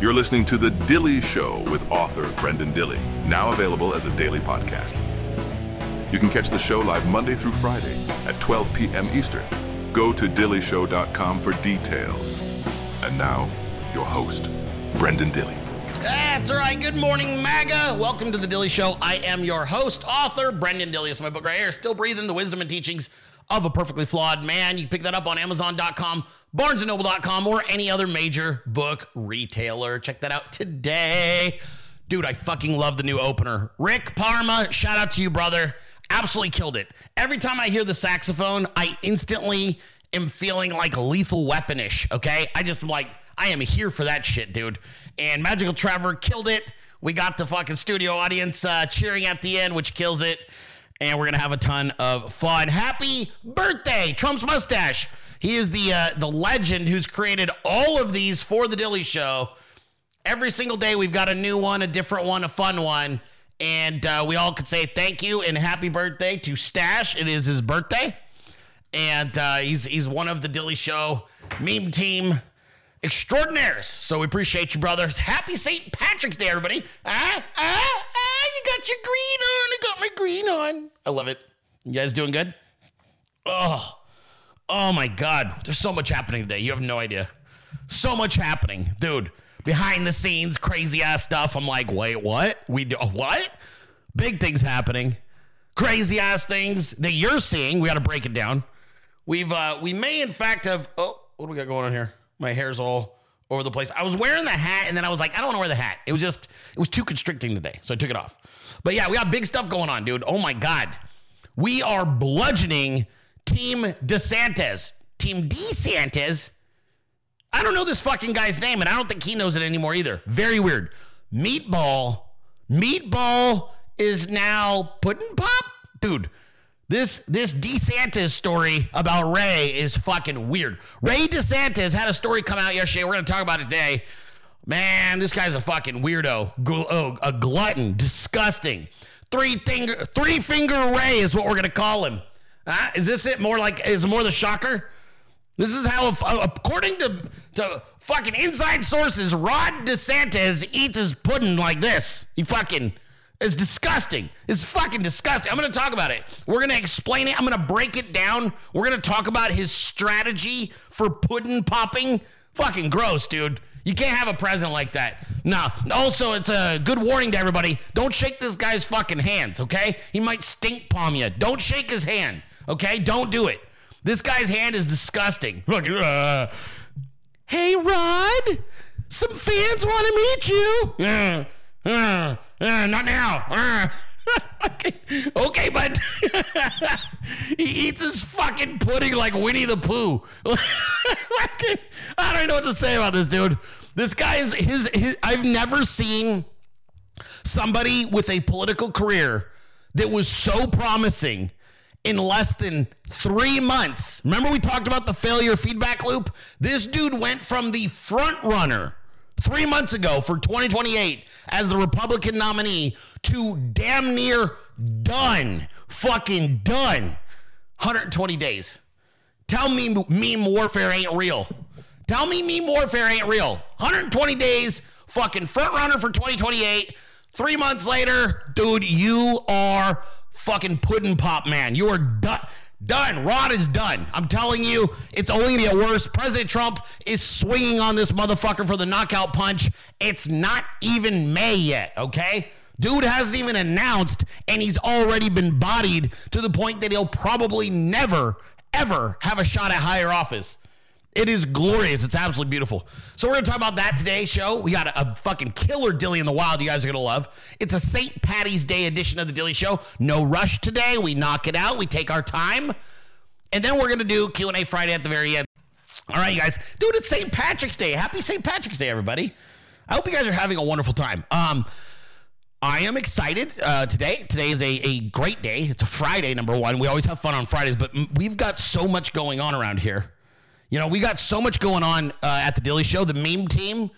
You're listening to The Dilley Show with author Brenden Dilley, now available as a daily podcast. You can catch the show live Monday through Friday at 12 p.m. Eastern. Go to dilleyshow.com for details. And now, your host, Brenden Dilley. That's right. Good morning, MAGA. Welcome to the Dilley Show. I am your host, author Brenden Dilley. It's my book right here, Still Breathing the Wisdom and Teachings of a Perfectly Flawed Man. You pick that up on Amazon.com, BarnesandNoble.com, or any other major book retailer. Check that out today. Dude, I fucking love the new opener. Rick Parma, shout out to you, brother. Absolutely killed it. Every time I hear the saxophone, I instantly am feeling like lethal weaponish, okay? I just am like, I am here for that shit, dude. And Magical Trevor killed it. We got the fucking studio audience uh, cheering at the end, which kills it. And we're gonna have a ton of fun. Happy birthday, Trump's mustache. He is the uh, the legend who's created all of these for the Dilley Show. Every single day we've got a new one, a different one, a fun one, and uh, we all could say thank you and happy birthday to Stash. It is his birthday, and uh, he's he's one of the Dilley Show meme team extraordinaires. So we appreciate you, brothers. Happy St. Patrick's Day, everybody. Ah, ah, ah, you got your green on. I got my green on. I love it. You guys doing good? Oh, oh my God. There's so much happening today. You have no idea. So much happening, dude. Behind the scenes, crazy ass stuff. I'm like, wait, what? We do what? Big things happening. Crazy ass things that you're seeing. We got to break it down. We've uh we may in fact have oh, what do we got going on here? My hair's all over the place. I was wearing the hat and then I was like, I don't want to wear the hat. It was just it was too constricting today. So I took it off. But yeah, we got big stuff going on, dude. Oh my god. We are bludgeoning Team DeSantis. Team DeSantis. I don't know this fucking guy's name, and I don't think he knows it anymore either. Very weird. Meatball. Meatball is now pudding pop? Dude, this this DeSantis story about Ray is fucking weird. Ray DeSantis had a story come out yesterday. We're gonna talk about it today. Man, this guy's a fucking weirdo, Gl- oh, a glutton, disgusting. Three finger, three finger Ray is what we're gonna call him. Is this it? More like is it more the shocker? This is how, uh, according to, to fucking inside sources, Rod DeSantis eats his pudding like this. He fucking it's disgusting. It's fucking disgusting. I'm going to talk about it. We're going to explain it. I'm going to break it down. We're going to talk about his strategy for pudding popping. Fucking gross, dude. You can't have a president like that. No. Also, it's a good warning to everybody. Don't shake this guy's fucking hands, okay? He might stink palm you. Don't shake his hand, okay? Don't do it. This guy's hand is disgusting. Look, uh, hey, Rod, some fans want to meet you. Uh, uh, uh, not now. Uh. okay, okay, but he eats his fucking pudding like Winnie the Pooh. I don't know what to say about this dude. This guy's his, his. I've never seen somebody with a political career that was so promising in less than three months. Remember, we talked about the failure feedback loop? This dude went from the front runner three months ago for 2028 as the Republican nominee to damn near done, fucking done. 120 days. Tell me meme warfare ain't real. Tell me meme warfare ain't real. 120 days, fucking front runner for 2028. Three months later, dude, you are fucking pudding pop man. You are done. Done. Rod is done. I'm telling you, it's only gonna get worse. President Trump is swinging on this motherfucker for the knockout punch. It's not even May yet, okay? Dude hasn't even announced, and he's already been bodied to the point that he'll probably never, ever have a shot at higher office. It is glorious. It's absolutely beautiful. So we're gonna talk about that today. Show we got a, a, fucking killer Dilley in the Wild. You guys are gonna love. It's a St. Patty's Day edition of the Dilley Show. No rush today. We knock it out. We take our time, and then we're gonna do Q and A Friday at the very end. All right, you guys. Dude, it's St. Patrick's Day. Happy St. Patrick's Day, everybody. I hope you guys are having a wonderful time. Um, I am excited uh, today. Today is a, a great day. It's a Friday, number one. We always have fun on Fridays, but we've got so much going on around here. You know, we got so much going on uh, at the Dilley Show. The meme team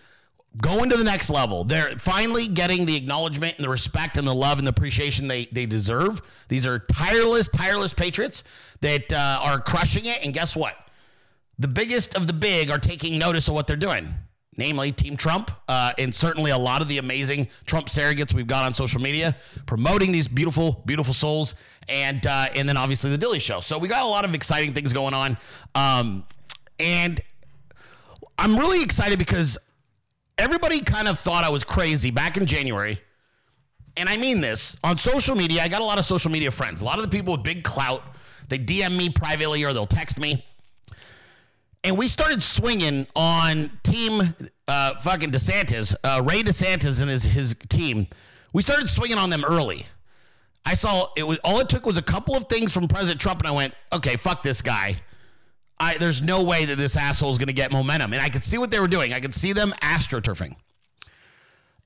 going to the next level. They're finally getting the acknowledgement and the respect and the love and the appreciation they, they deserve. These are tireless, tireless patriots that uh, are crushing it. And guess what? The biggest of the big are taking notice of what they're doing. namely Team Trump, uh, and certainly a lot of the amazing Trump surrogates we've got on social media promoting these beautiful, beautiful souls, and uh, and then obviously the Dilley Show. So we got a lot of exciting things going on, um, and I'm really excited because everybody kind of thought I was crazy back in January. And I mean this on social media. I got a lot of social media friends. A lot of the people with big clout, they DM me privately or they'll text me and we started swinging on team uh, fucking DeSantis, uh, Ray DeSantis and his his team. We started swinging on them early. I saw it was all it took was a couple of things from President Trump, and I went, okay, fuck this guy. I, there's no way that this asshole is going to get momentum, and I could see what they were doing. I could see them astroturfing.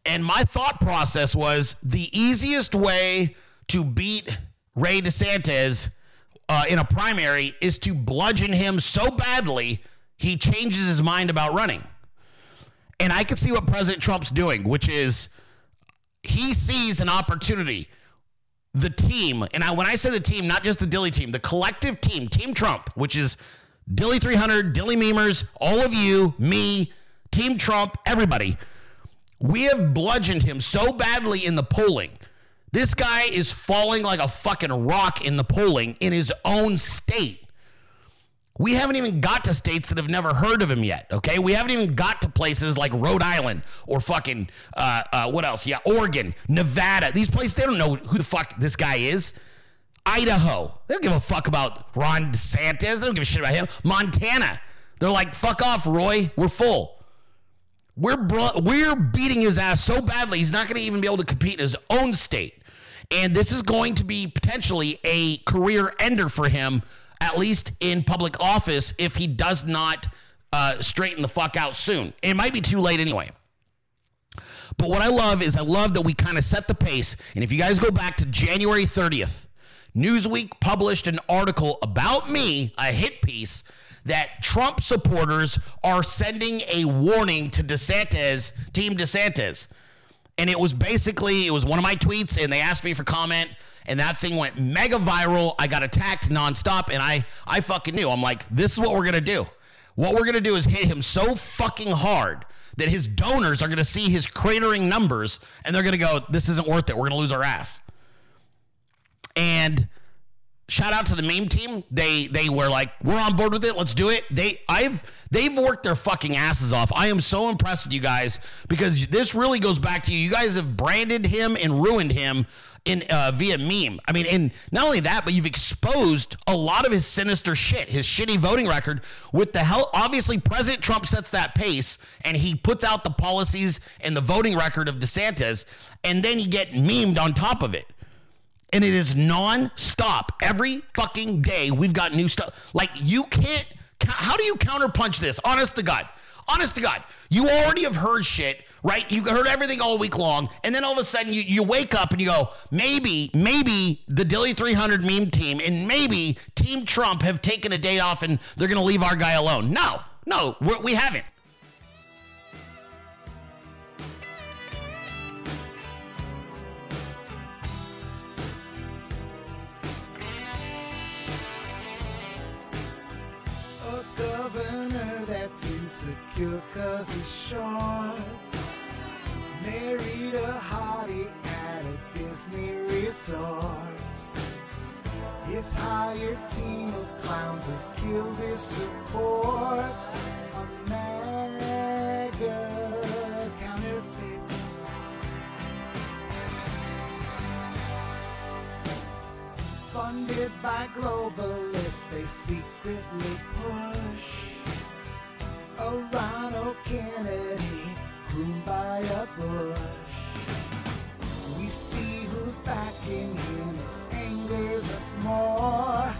And my thought process was the easiest way to beat Ray DeSantis uh, in a primary is to bludgeon him so badly he changes his mind about running. And I can see what President Trump's doing, which is he sees an opportunity. The team, and I, when I say the team, not just the Dilley team, the collective team, Team Trump, which is Dilley 300, Dilley Memers, all of you, me, Team Trump, everybody, we have bludgeoned him so badly in the polling this guy is falling like a fucking rock in the polling in his own state. We haven't even got to states that have never heard of him yet. Okay, we haven't even got to places like Rhode Island or fucking uh, uh, what else? Yeah, Oregon, Nevada. These places they don't know who the fuck this guy is. Idaho, they don't give a fuck about Ron DeSantis. They don't give a shit about him. Montana, they're like, fuck off, Roy. We're full. We're bro- we're beating his ass so badly he's not going to even be able to compete in his own state. And this is going to be potentially a career ender for him, at least in public office, if he does not uh, straighten the fuck out soon. It might be too late anyway. But what I love is I love that we kind of set the pace. And if you guys go back to January 30th, Newsweek published an article about me, a hit piece, that Trump supporters are sending a warning to DeSantis, Team DeSantis. And it was basically it was one of my tweets and they asked me for comment and that thing went mega viral. I got attacked nonstop and i i fucking knew. I'm like this is what we're gonna do. What we're gonna do is hit him so fucking hard that his donors are gonna see his cratering numbers and they're gonna go this isn't worth it. We're gonna lose our ass and shout out to the meme team. They they were like, we're on board with it. Let's do it. They I've they've worked their fucking asses off. I am so impressed with you guys because this really goes back to you. You guys have branded him and ruined him in uh, via meme. I mean, and not only that, but you've exposed a lot of his sinister shit, his shitty voting record. With the hell, obviously, President Trump sets that pace, and he puts out the policies and the voting record of DeSantis, and then you get memed on top of it and it is non-stop. Every fucking day we've got new stuff. Like you can't how do you counterpunch this? Honest to god. Honest to god. You already have heard shit right? You heard everything all week long and then all of a sudden you, you wake up and you go maybe maybe the dilley 300 meme team and maybe team trump have taken a day off and they're to leave our guy alone. No no we haven't insecure cause he's short. Married a hottie at a Disney resort. His hired team of clowns have killed his support. A mega counterfeits. Funded by globalists, they secretly push a Ronald Kennedy groomed by a bush. We see who's backing him, angers us more.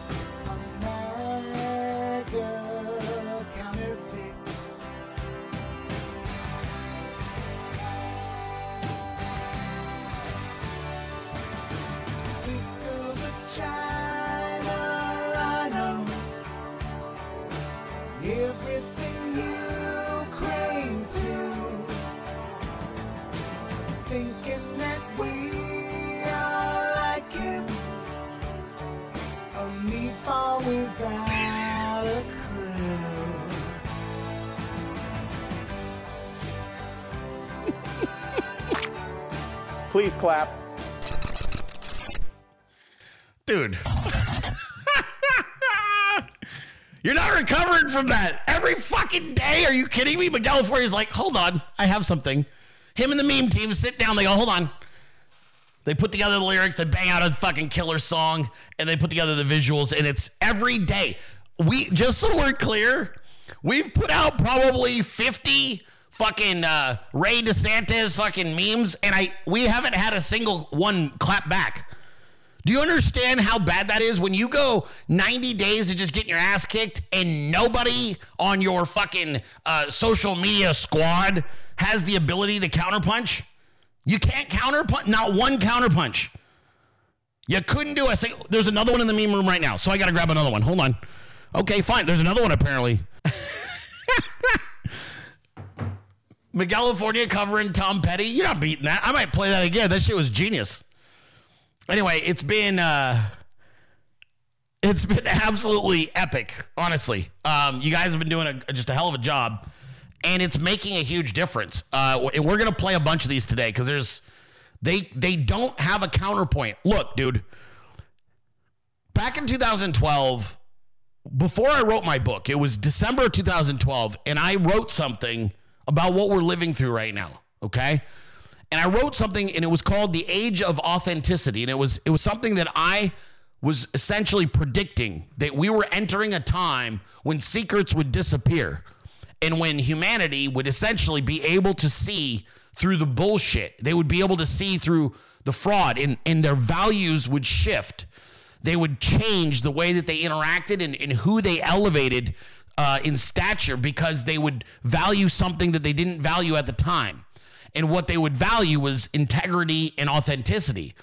Clap. Dude. You're not recovering from that. Every fucking day. Are you kidding me? Is like, hold on, I have something. Him and the meme team sit down. They go, hold on. They put together the lyrics, they bang out a fucking killer song, and they put together the visuals, and it's every day. We just so we're clear, we've put out probably 50 fucking uh, Ray DeSantis fucking memes, and I we haven't had a single one clap back. Do you understand how bad that is when you go 90 days of just getting your ass kicked and nobody on your fucking uh, social media squad has the ability to counterpunch? You can't counterpunch, not one counterpunch. You couldn't do a single. There's another one in the meme room right now, so I got to grab another one. Hold on. Okay, fine. There's another one apparently. California covering Tom Petty. You're not beating that. I might play that again. That shit was genius anyway, it's been uh, it's been absolutely epic. Honestly, um, you guys have been doing a, just a hell of a job, and it's making a huge difference. Uh, and we're gonna play a bunch of these today because there's they they don't have a counterpoint. Look, dude, back in 2012. Before I wrote my book, it was December 2012, and I wrote something about what we're living through right now. Okay. And I wrote something and it was called The Age of Authenticity. And it was it was something that I was essentially predicting that we were entering a time when secrets would disappear and when humanity would essentially be able to see through the bullshit. They would be able to see through the fraud and, and their values would shift. They would change the way that they interacted and, and who they elevated uh, in stature because they would value something that they didn't value at the time and what they would value was integrity and authenticity.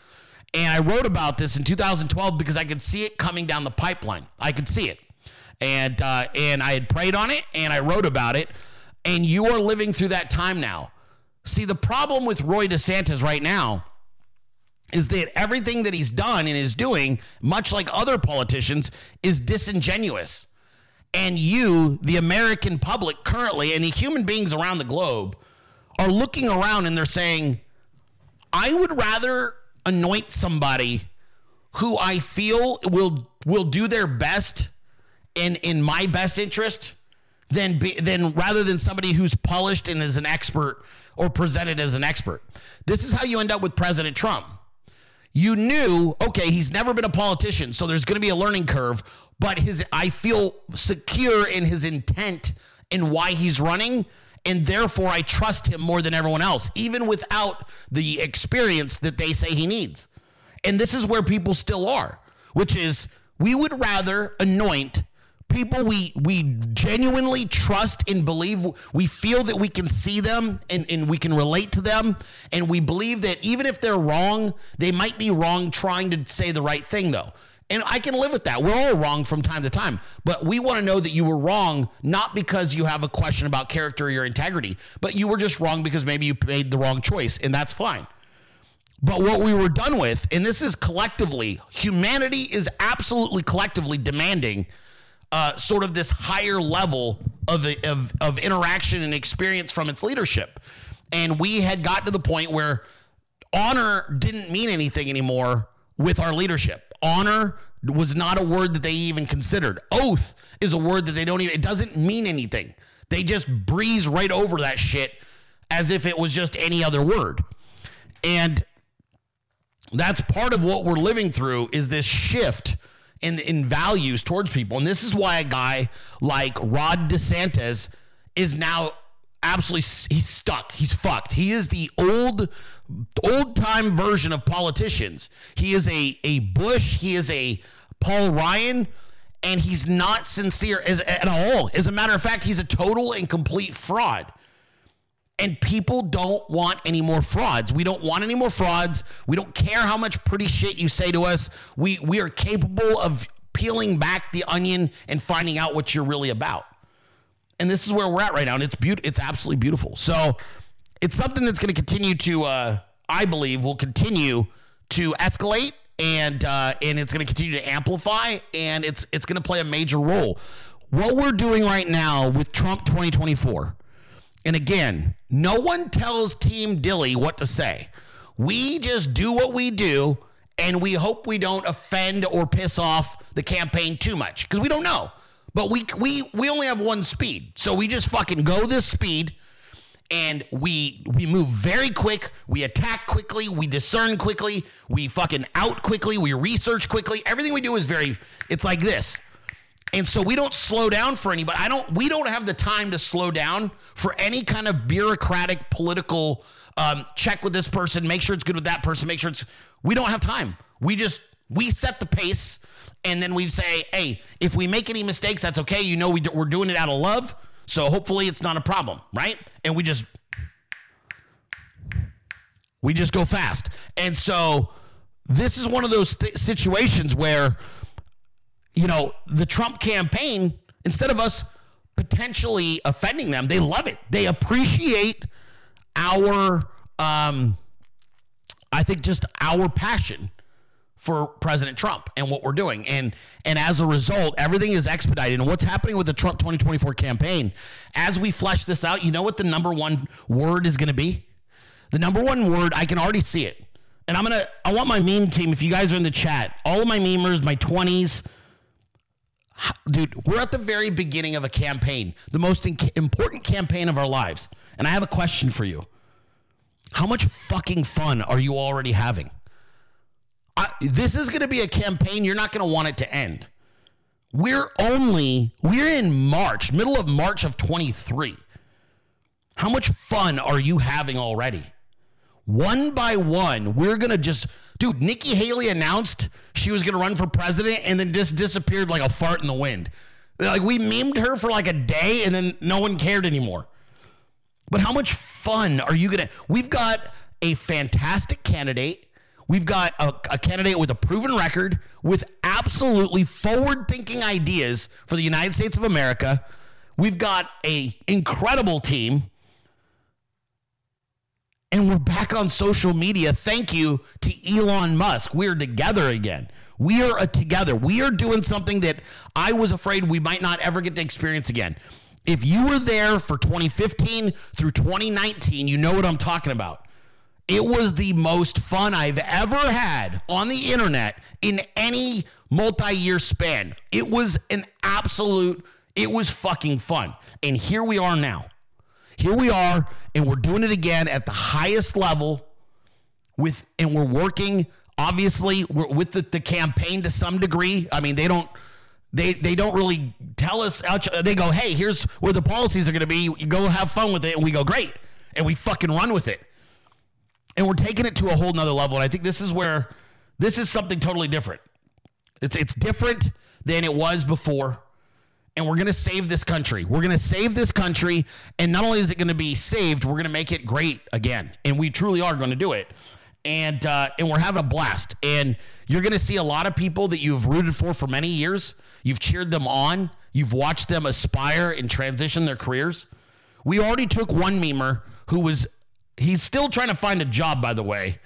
And I wrote about this in 2012 because I could see it coming down the pipeline. I could see it, and uh, and I had prayed on it, and I wrote about it. And you are living through that time now. See, the problem with Roy DeSantis right now is that everything that he's done and is doing, much like other politicians, is disingenuous. And you, the American public currently, and the human beings around the globe, are looking around and they're saying, I would rather anoint somebody who I feel will will do their best in in my best interest than be, than rather than somebody who's polished and is an expert or presented as an expert. This is how you end up with President Trump. You knew, okay, he's never been a politician, so there's going to be a learning curve, but his I feel secure in his intent and why he's running and therefore I trust him more than everyone else, even without the experience that they say he needs. And this is where people still are, which is we would rather anoint people we we genuinely trust and believe we feel that we can see them and, and we can relate to them and we believe that even if they're wrong they might be wrong trying to say the right thing though and I can live with that. We're all wrong from time to time, but we want to know that you were wrong, not because you have a question about character or your integrity, but you were just wrong because maybe you made the wrong choice, and that's fine. But what we were done with, and this is collectively, humanity is absolutely collectively demanding uh, sort of this higher level of, of, of interaction and experience from its leadership. And we had gotten to the point where honor didn't mean anything anymore with our leadership honor was not a word that they even considered. Oath is a word that they don't even, it doesn't mean anything. They just breeze right over that shit as if it was just any other word. And that's part of what we're living through is this shift in, in values towards people. And this is why a guy like Rod DeSantis is now absolutely he's stuck. He's fucked. He is the old old time version of politicians. He is a a Bush, he is a Paul Ryan, and he's not sincere as, at all. As a matter of fact, he's a total and complete fraud. And people don't want any more frauds. We don't want any more frauds. We don't care how much pretty shit you say to us. We we are capable of peeling back the onion and finding out what you're really about. And this is where we're at right now, and it's beautiful. It's absolutely beautiful. So it's something that's going to continue to, uh, I believe, will continue to escalate, and uh, and it's going to continue to amplify, and it's it's going to play a major role. What we're doing right now with Trump 2024, and again, no one tells Team Dilley what to say. We just do what we do and we hope we don't offend or piss off the campaign too much because we don't know. But we we we only have one speed. So we just fucking go this speed and we we move very quick, we attack quickly, we discern quickly, we fucking out quickly, we research quickly. Everything we do is very it's like this. And so we don't slow down for anybody. I don't we don't have the time to slow down for any kind of bureaucratic political um, check with this person, make sure it's good with that person, make sure it's we don't have time. We just we set the pace and then we say, hey, if we make any mistakes, that's okay. You know, we, we're doing it out of love. So hopefully it's not a problem, right? And we just, we just go fast. And so this is one of those th- situations where, you know, the Trump campaign, instead of us potentially offending them, they love it. They appreciate our, um, I think, just our passion for President Trump and what we're doing. And and as a result, everything is expedited. And what's happening with the Trump 2024 campaign, as we flesh this out, you know what the number one word is going to be? The number one word, I can already see it. And I'm going to I want my meme team if you guys are in the chat, all of my memers, my 20s, dude, we're at the very beginning of a campaign, the most important campaign of our lives. And I have a question for you. How much fucking fun are you already having? I, this is going to be a campaign you're not going to want it to end. We're only, we're in March, middle of March of 23. How much fun are you having already? One by one, we're going to just, dude, Nikki Haley announced she was going to run for president and then just disappeared like a fart in the wind. Like we memed her for like a day and then no one cared anymore. But how much fun are you going to? We've got a fantastic candidate We've got a, a, candidate with a proven record, with absolutely forward-thinking ideas for the United States of America. We've got a incredible team. And we're back on social media. Thank you to Elon Musk. We're together again. We are together. We are doing something that I was afraid we might not ever get to experience again. If you were there for 2015 through 2019, you know what I'm talking about. It was the most fun I've ever had on the internet in any multi year span. It was an absolute, it was fucking fun. And here we are now. Here we are, and we're doing it again at the highest level with, and we're working obviously with the, the campaign to some degree. I mean, they don't they they don't really tell us they go hey here's where the policies are going to be you go have fun with it and we go great and we fucking run with it and we're taking it to a whole nother level. And I think this is where this is something totally different. It's it's different than it was before. And we're gonna save this country. We're gonna save this country. And not only is it gonna be saved, we're gonna make it great again. And we truly are gonna do it. And uh, and we're having a blast. And you're gonna see a lot of people that you've rooted for for many years. You've cheered them on. You've watched them aspire and transition their careers. We already took one memer who was He's still trying to find a job, by the way.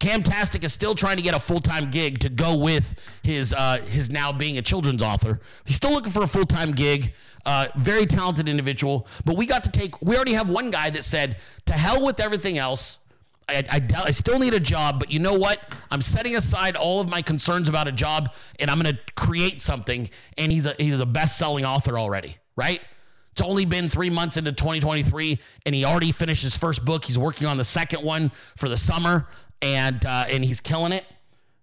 Camtastic is still trying to get a full time gig to go with his uh, his now being a children's author. He's still looking for a full time gig. Uh, very talented individual, but we got to take. We already have one guy that said, "To hell with everything else." I, I, I, still need a job, but you know what? I'm setting aside all of my concerns about a job, and I'm going to create something. And he's a he's a best selling author already, right? It's only been three months into 2023, and he already finished his first book. He's working on the second one for the summer, and uh, and he's killing it.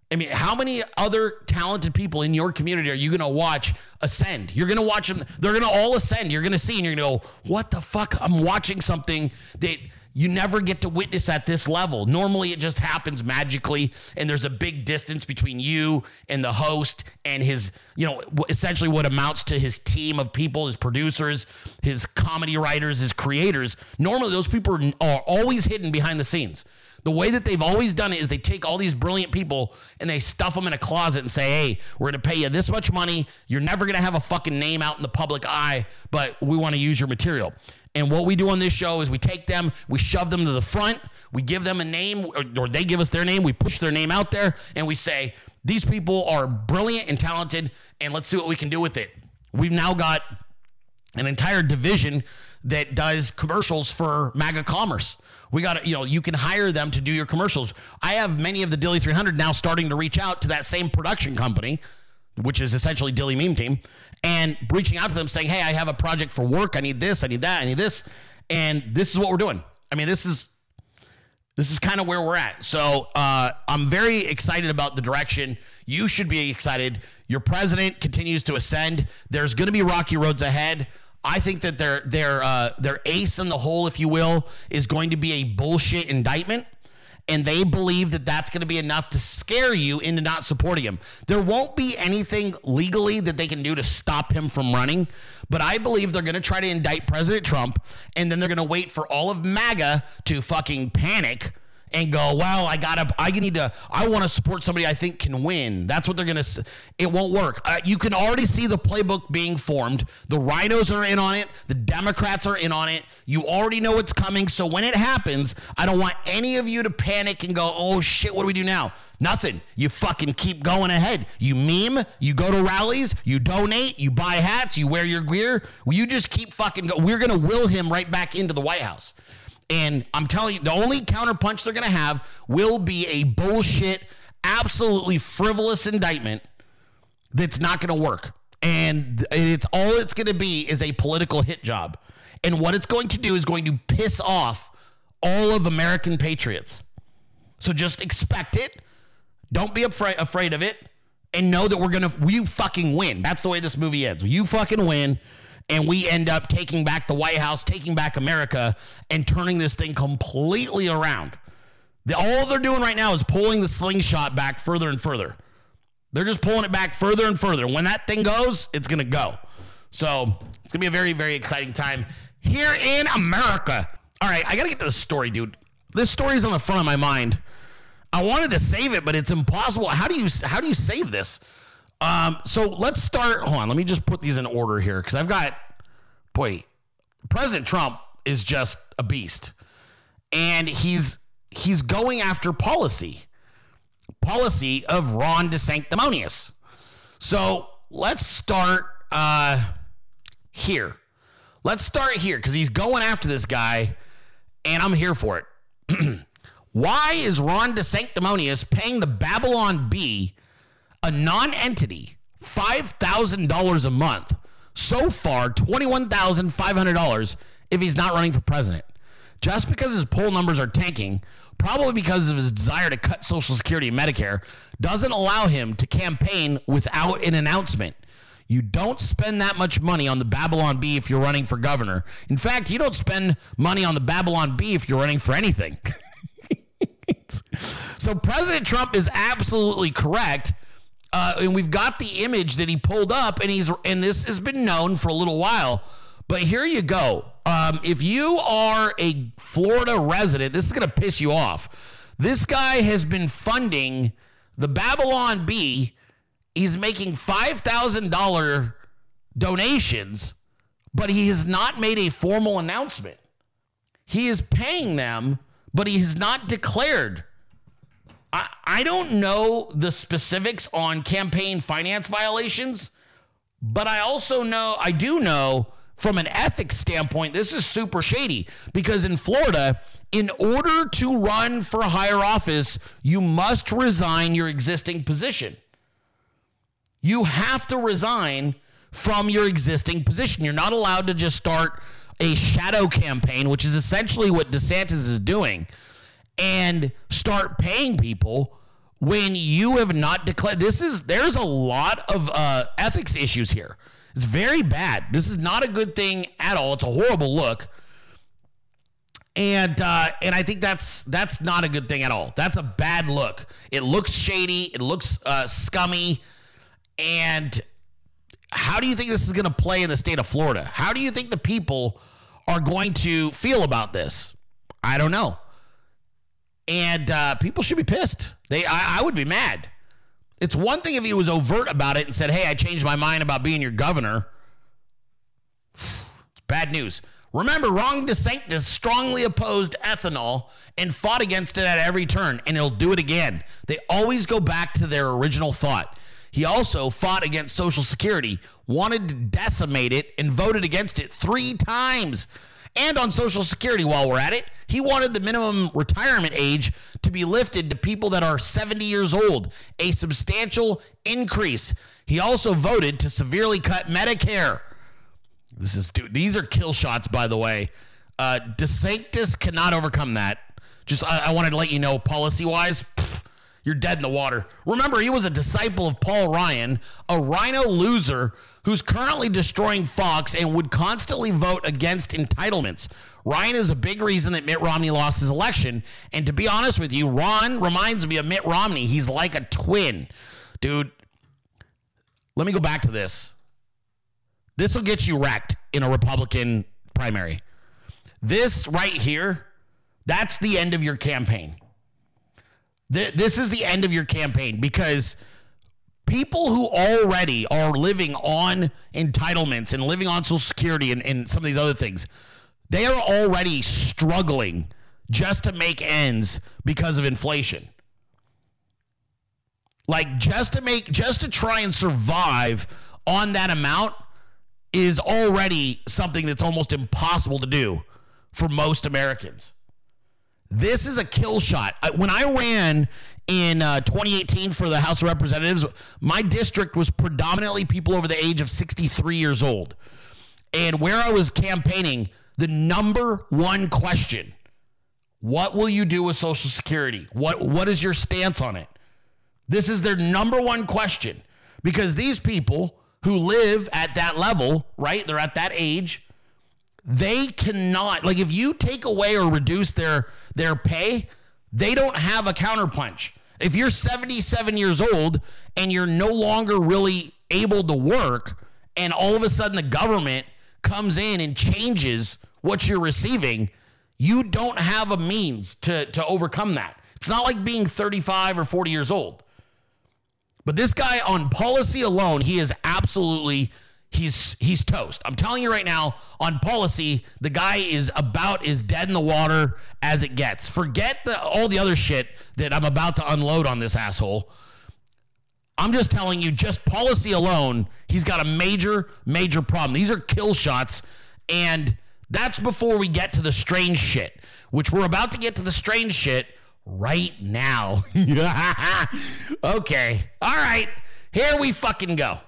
I mean, how many other talented people in your community are you going to watch ascend? You're going to watch them. They're going to all ascend. You're going to see, and you're going to go, "What the fuck? I'm watching something that." You never get to witness at this level. Normally, it just happens magically, and there's a big distance between you and the host and his, you know, essentially what amounts to his team of people, his producers, his comedy writers, his creators. Normally, those people are always hidden behind the scenes. The way that they've always done it is they take all these brilliant people and they stuff them in a closet and say, hey, we're going to pay you this much money. You're never going to have a fucking name out in the public eye, but we want to use your material. And what we do on this show is we take them, we shove them to the front, we give them a name, or, or, they give us their name, we push their name out there, and we say, these people are brilliant and talented, and let's see what we can do with it. We've now got an entire division that does commercials for MAGA Commerce. We got you know, you can hire them to do your commercials. I have many of the Dilley 300 now starting to reach out to that same production company, which is essentially Dilley Meme Team, and reaching out to them saying, hey, I have a project for work. I need this, I need that, I need this. And this is what we're doing. I mean, this is this is kind of where we're at. So uh, I'm very excited about the direction. You should be excited. Your president continues to ascend. There's going to be rocky roads ahead. I think that their their uh, their ace in the hole, if you will, is going to be a bullshit indictment. And they believe that that's going to be enough to scare you into not supporting him. There won't be anything legally that they can do to stop him from running, but I believe they're going to try to indict President Trump, and then they're going to wait for all of MAGA to fucking panic and go, well, I gotta, I need to, I want to support somebody I think can win. That's what they're gonna. It won't work. Uh, you can already see the playbook being formed. The RINOs are in on it. The Democrats are in on it. You already know what's coming. So when it happens, I don't want any of you to panic and go, oh shit, what do we do now? Nothing. You fucking keep going ahead. You meme, you go to rallies, you donate, you buy hats, you wear your gear. You just keep fucking go. We're going to will him right back into the White House. And I'm telling you, the only counterpunch they're going to have will be a bullshit, absolutely frivolous indictment that's not going to work. And it's all it's going to be is a political hit job. And what it's going to do is going to piss off all of American patriots. So just expect it. Don't be afraid afraid of it and know that we're going to you fucking win. That's the way this movie ends. You fucking win and we end up taking back the White House, taking back America, and turning this thing completely around. The, all they're doing right now is pulling the slingshot back further and further. They're just pulling it back further and further. When that thing goes, it's going to go. So it's going to be a very, very exciting time here in America. All right, I got to get to the story, dude. This story's on the front of my mind. I wanted to save it, but it's impossible. How do you how do you save this? Um, so let's start. Hold on, let me just put these in order here because I've got, boy, President Trump is just a beast, and he's he's going after policy, policy of Ron DeSanctimonious. So let's start uh, here. Let's start here because he's going after this guy, and I'm here for it. Why is Ron DeSanctimonious paying the Babylon Bee? A non entity $5,000 a month. So far, $21,500 if he's not running for president. Just because his poll numbers are tanking, probably because of his desire to cut Social Security and Medicare, doesn't allow him to campaign without an announcement. You don't spend that much money on the Babylon Bee if you're running for governor. In fact, you don't spend money on the Babylon Bee if you're running for anything. so President Trump is absolutely correct uh, and we've got the image that he pulled up, and he's and this has been known for a little while. But here you go. Um, if you are a Florida resident, this is going to piss you off. This guy has been funding the Babylon Bee. He's making five thousand dollar donations, but he has not made a formal announcement. He is paying them, but he has not declared I, I don't know the specifics on campaign finance violations, but I also know, I do know from an ethics standpoint, this is super shady because in Florida, in order to run for higher office, you must resign your existing position. You have to resign from your existing position. You're not allowed to just start a shadow campaign, which is essentially what DeSantis is doing and start paying people when you have not declared this is there's a lot of uh, ethics issues here it's very bad this is not a good thing at all it's a horrible look and uh, and I think that's that's not a good thing at all. That's a bad look. It looks shady. It looks uh, scummy. And how do you think this is going to play in the state of Florida? How do you think the people are going to feel about this? I don't know and uh, people should be pissed. They, I, I would be mad. It's one thing if he was overt about it and said, "Hey, I changed my mind about being your governor." It's bad news. Remember, Ron DeSantis strongly opposed ethanol and fought against it at every turn, and he'll do it again. They always go back to their original thought. He also fought against Social Security, wanted to decimate it, and voted against it three times. And on Social Security, while we're at it, he wanted the minimum retirement age to be lifted to people that are 70 years old, a substantial increase. He also voted to severely cut Medicare. This is dude, these are kill shots, by the way. Uh, DeSantis cannot overcome that. Just I, I wanted to let you know, policy wise, you're dead in the water. Remember, he was a disciple of Paul Ryan, a RINO loser who's currently destroying Fox and would constantly vote against entitlements. Ryan is a big reason that Mitt Romney lost his election. And to be honest with you, Ron reminds me of Mitt Romney. He's like a twin. Dude, let me go back to this. This will get you wrecked in a Republican primary. This right here, that's the end of your campaign. This is the end of your campaign because people who already are living on entitlements and living on Social Security and, and some of these other things, they are already struggling just to make ends because of inflation. Like just to make, just to try and survive on that amount is already something that's almost impossible to do for most Americans. This is a kill shot. When I ran in uh, 2018 for the House of Representatives, my district was predominantly people over the age of 63 years old. And where I was campaigning, the number one question what will you do with Social Security? What, what is your stance on it? This is their number one question because these people who live at that level, right? They're at that age. They cannot like if you take away or reduce their their pay, they don't have a counterpunch. If you're 77 years old and you're no longer really able to work and all of a sudden the government comes in and changes what you're receiving, you don't have a means to to overcome that. It's not like being 35 or 40 years old. But this guy on policy alone, he is absolutely he's he's toast. I'm telling you right now, on policy, the guy is about as dead in the water as it gets. Forget the, all the other shit that I'm about to unload on this asshole. I'm just telling you, just policy alone, he's got a major, major problem. These are kill shots, and that's before we get to the strange shit, which we're about to get to the strange shit right now. okay. All right. Here we fucking go.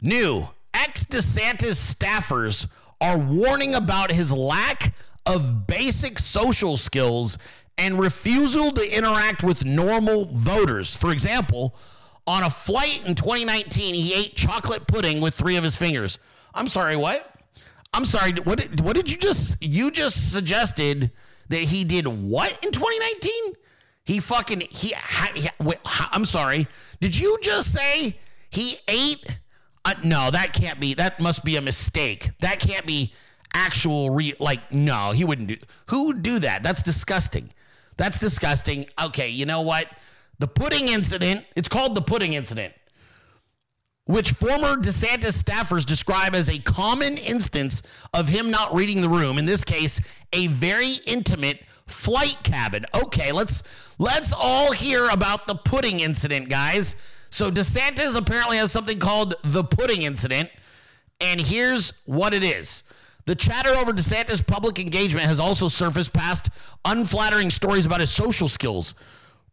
New ex DeSantis staffers are warning about his lack of basic social skills and refusal to interact with normal voters. For example, on a flight in 2019, he ate chocolate pudding with three of his fingers. I'm sorry, what? I'm sorry, what did, what did you just you just suggested that he did what in 2019? He fucking he, he wait, I'm sorry. Did you just say he ate uh, no, that can't be. That must be a mistake. That can't be actual re like no, he wouldn't do. Who would do that? That's disgusting. That's disgusting. Okay, you know what? The pudding incident, it's called the pudding incident which former DeSantis staffers describe as a common instance of him not reading the room. In this case, a very intimate flight cabin. Okay, let's let's all hear about the pudding incident, guys. So DeSantis apparently has something called the pudding incident, and here's what it is. The chatter over DeSantis' public engagement has also surfaced past unflattering stories about his social skills,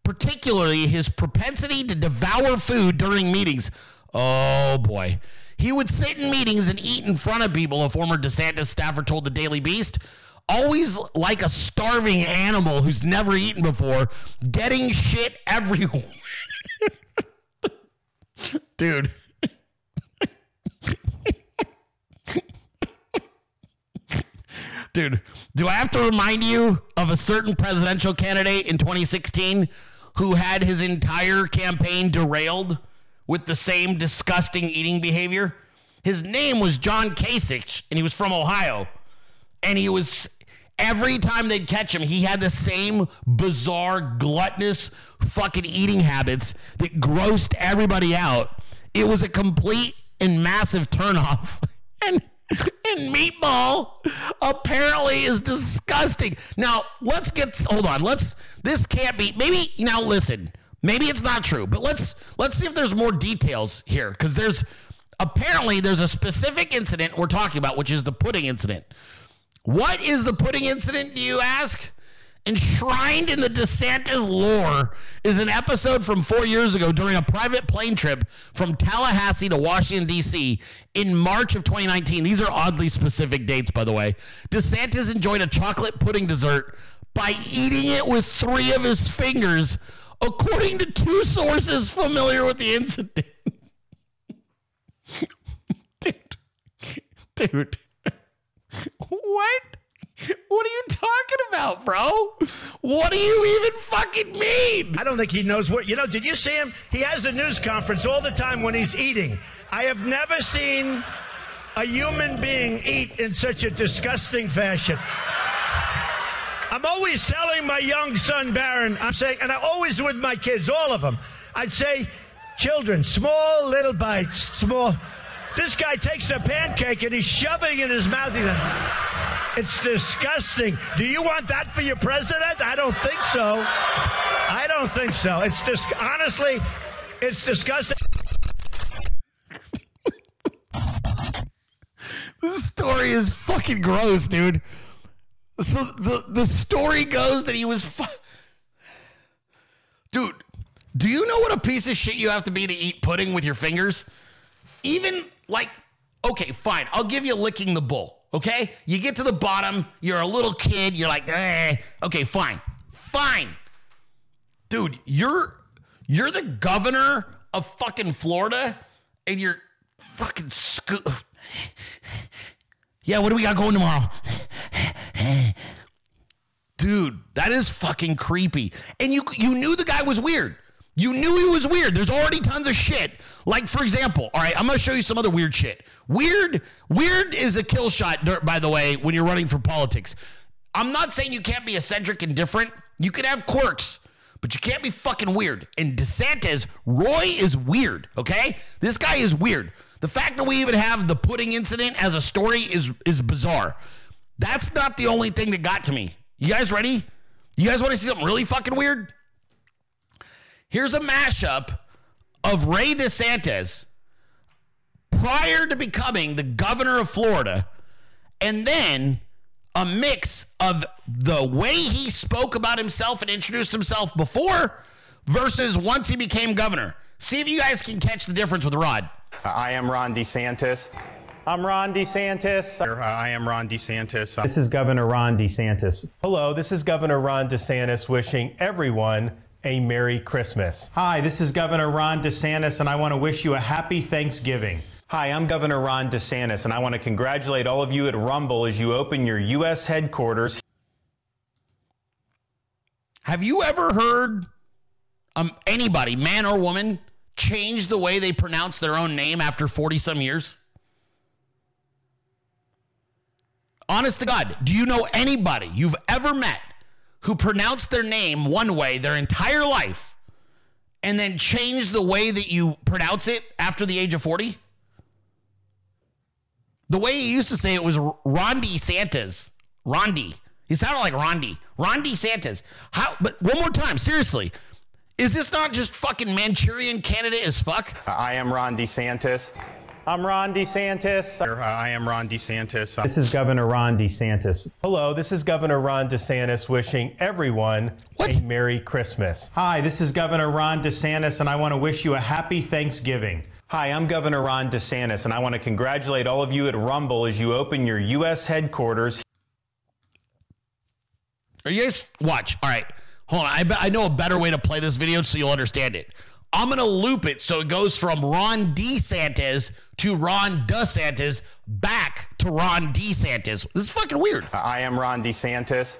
particularly his propensity to devour food during meetings. Oh boy. He would sit in meetings and eat in front of people, a former DeSantis staffer told the Daily Beast. Always like a starving animal who's never eaten before, getting shit everywhere. Dude. Dude, do I have to remind you of a certain presidential candidate in 2016 who had his entire campaign derailed? with the same disgusting eating behavior. His name was John Kasich, and he was from Ohio. And he was every time they'd catch him, he had the same bizarre, gluttonous fucking eating habits that grossed everybody out. It was a complete and massive turnoff. and and meatball apparently is disgusting. Now, let's get hold on. Let's this can't be maybe now listen. Maybe it's not true, but let's let's see if there's more details here because there's Apparently, there's a specific incident we're talking about, which is the pudding incident. What is the pudding incident, do you ask? Enshrined in the DeSantis lore is an episode from four years ago during a private plane trip from Tallahassee to Washington, D.C. in March of 2019. These are oddly specific dates, by the way. DeSantis enjoyed a chocolate pudding dessert by eating it with three of his fingers, according to two sources familiar with the incident. dude, dude, what? What are you talking about, bro? What do you even fucking mean? I don't think he knows what. You know, did you see him? He has a news conference all the time when he's eating. I have never seen a human being eat in such a disgusting fashion. I'm always telling my young son, Barron, I'm saying, and I always with my kids, all of them, I'd say, children, small little bites, small. This guy takes a pancake and he's shoving it in his mouth. It's disgusting. Do you want that for your president? I don't think so. I don't think so. It's dis- honestly, it's disgusting. This story is fucking gross, dude. So the the story goes that he was fu- Dude, do you know what a piece of shit you have to be to eat pudding with your fingers? Even like okay, fine. I'll give you licking the bull. Okay? You get to the bottom, you're a little kid, you're like, eh. Okay, fine. Fine. Dude, you're you're the governor of fucking Florida and you're fucking sco- Yeah, what do we got going tomorrow? Dude, that is fucking creepy. And you you knew the guy was weird. You knew he was weird. There's already tons of shit. Like for example, all right, I'm gonna show you some other weird shit. Weird, weird is a kill shot. Dirt, by the way, when you're running for politics, I'm not saying you can't be eccentric and different. You can have quirks, but you can't be fucking weird. And DeSantis, Roy is weird. Okay, this guy is weird. The fact that we even have the pudding incident as a story is is bizarre. That's not the only thing that got to me. You guys ready? You guys want to see something really fucking weird? Here's a mashup of Ray DeSantis prior to becoming the governor of Florida, and then a mix of the way he spoke about himself and introduced himself before versus once he became governor. See if you guys can catch the difference with Rod. I am Ron DeSantis. I'm Ron DeSantis. I am Ron DeSantis. This is Governor Ron DeSantis. Hello, this is Governor Ron DeSantis wishing everyone a Merry Christmas. Hi, this is Governor Ron DeSantis, and I want to wish you a happy Thanksgiving. Hi, I'm Governor Ron DeSantis, and I want to congratulate all of you at Rumble as you open your U.S. headquarters. Have you ever heard um, anybody, man or woman, change the way they pronounce their own name after 40 some years? Honest to God, do you know anybody you've ever met who pronounce their name one way their entire life and then change the way that you pronounce it after the age of 40? The way he used to say it was Rondi Santas. Rondi. He sounded like Rondi. Rondi Santas. How but one more time, seriously. Is this not just fucking Manchurian candidate as fuck? I am Ron DeSantis. I'm Ron DeSantis. I am Ron DeSantis. This is Governor Ron DeSantis. Hello, this is Governor Ron DeSantis wishing everyone What? a Merry Christmas. Hi, this is Governor Ron DeSantis, and I want to wish you a happy Thanksgiving. Hi, I'm Governor Ron DeSantis, and I want to congratulate all of you at Rumble as you open your U.S. headquarters Are you guys watch? All right, hold on. I, be- I know a better way to play this video so you'll understand it. I'm gonna loop it so it goes from Ron DeSantis to Ron DeSantis back to Ron DeSantis. This is fucking weird. Uh, I am Ron DeSantis.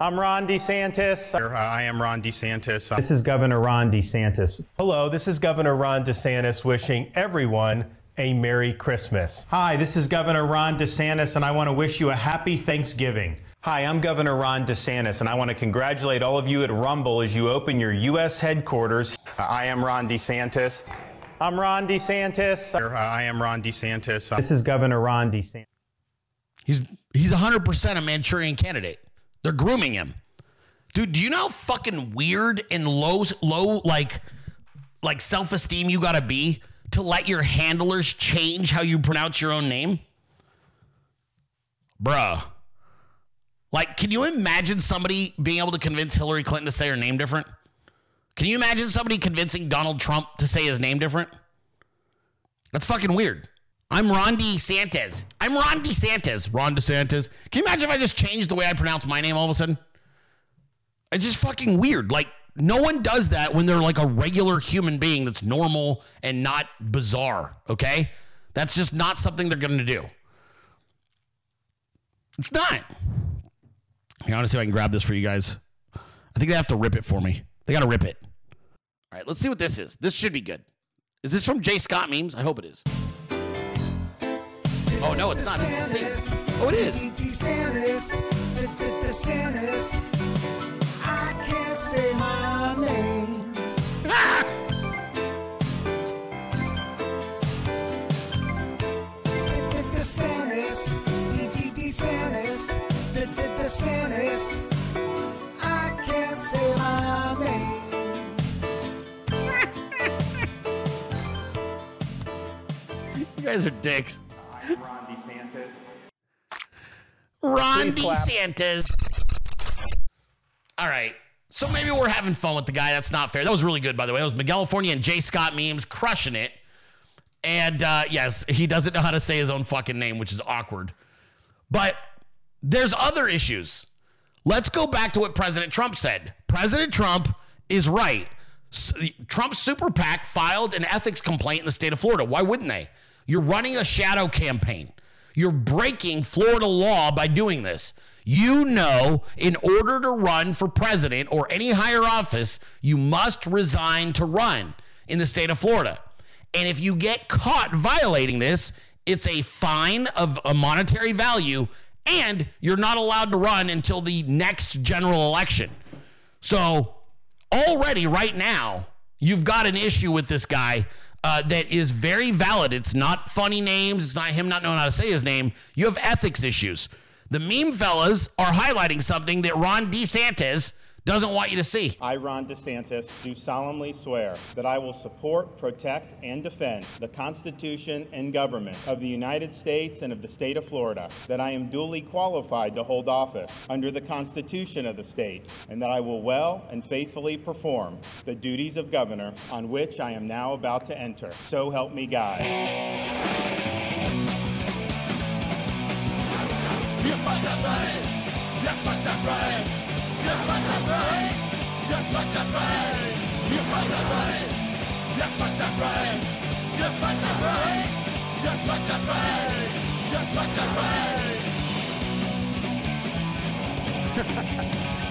I'm Ron DeSantis. Uh, I am Ron DeSantis. This is Governor Ron DeSantis. Hello, this is Governor Ron DeSantis wishing everyone a Merry Christmas. Hi, this is Governor Ron DeSantis, and I want to wish you a happy Thanksgiving. Hi, I'm Governor Ron DeSantis, and I want to congratulate all of you at Rumble as you open your U.S. headquarters. Uh, I am Ron DeSantis. I'm Ron DeSantis. Uh, I am Ron DeSantis. Uh, this is Governor Ron DeSantis. He's he's 100% a Manchurian candidate. They're grooming him. Dude, do you know how fucking weird and low low like like self-esteem you got to be to let your handlers change how you pronounce your own name? Bruh. Like, can you imagine somebody being able to convince Hillary Clinton to say her name different? Can you imagine somebody convincing Donald Trump to say his name different? That's fucking weird. I'm Ron DeSantis. I'm Ron DeSantis. Ron DeSantis. Can you imagine if I just changed the way I pronounce my name all of a sudden? It's just fucking weird. Like, no one does that when they're like a regular human being that's normal and not bizarre, okay? That's just not something they're going to do. It's not. Here, I want to see if I can grab this for you guys. I think they have to rip it for me. They got to rip it. All right, let's see what this is. This should be good. Is this from Jay Scott memes? I hope it is. Oh no, it's not. It's the same. Oh, it is. You guys are dicks. I'm Ron DeSantis. Ron Please clap. DeSantis. All right. So maybe we're having fun with the guy. That's not fair. That was really good, by the way. That was Miguel and Jay Scott memes crushing it. And uh, yes, he doesn't know how to say his own fucking name, which is awkward. But there's other issues. Let's go back to what President Trump said. President Trump is right. Trump's super PAC filed an ethics complaint in the state of Florida. Why wouldn't they? You're running a shadow campaign. You're breaking Florida law by doing this. You know, in order to run for president or any higher office, you must resign to run in the state of Florida. And if you get caught violating this, it's a fine of a monetary value, and you're not allowed to run until the next general election. So, already right now, you've got an issue with this guy uh, that is very valid. It's not funny names, it's not him not knowing how to say his name. You have ethics issues. The meme fellas are highlighting something that Ron DeSantis doesn't want you to see. I, Ron DeSantis, do solemnly swear that I will support, protect, and defend the Constitution and government of the United States and of the state of Florida, that I am duly qualified to hold office under the Constitution of the state, and that I will well and faithfully perform the duties of governor on which I am now about to enter. So help me God.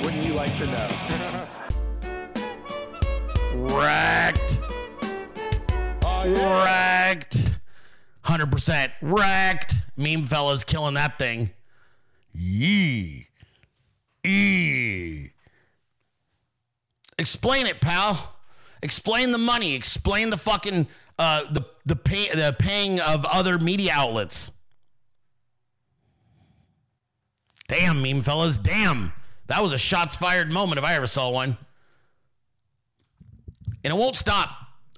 Wouldn't you like to know? Wrecked. Oh, yeah. Wrecked. 100% wrecked. Meme fellas killing that thing. Yee. Explain it, pal. Explain the money. Explain the fucking uh the the pay the paying of other media outlets. Damn, meme fellas. Damn. That was a shots fired moment if I ever saw one. And it won't stop.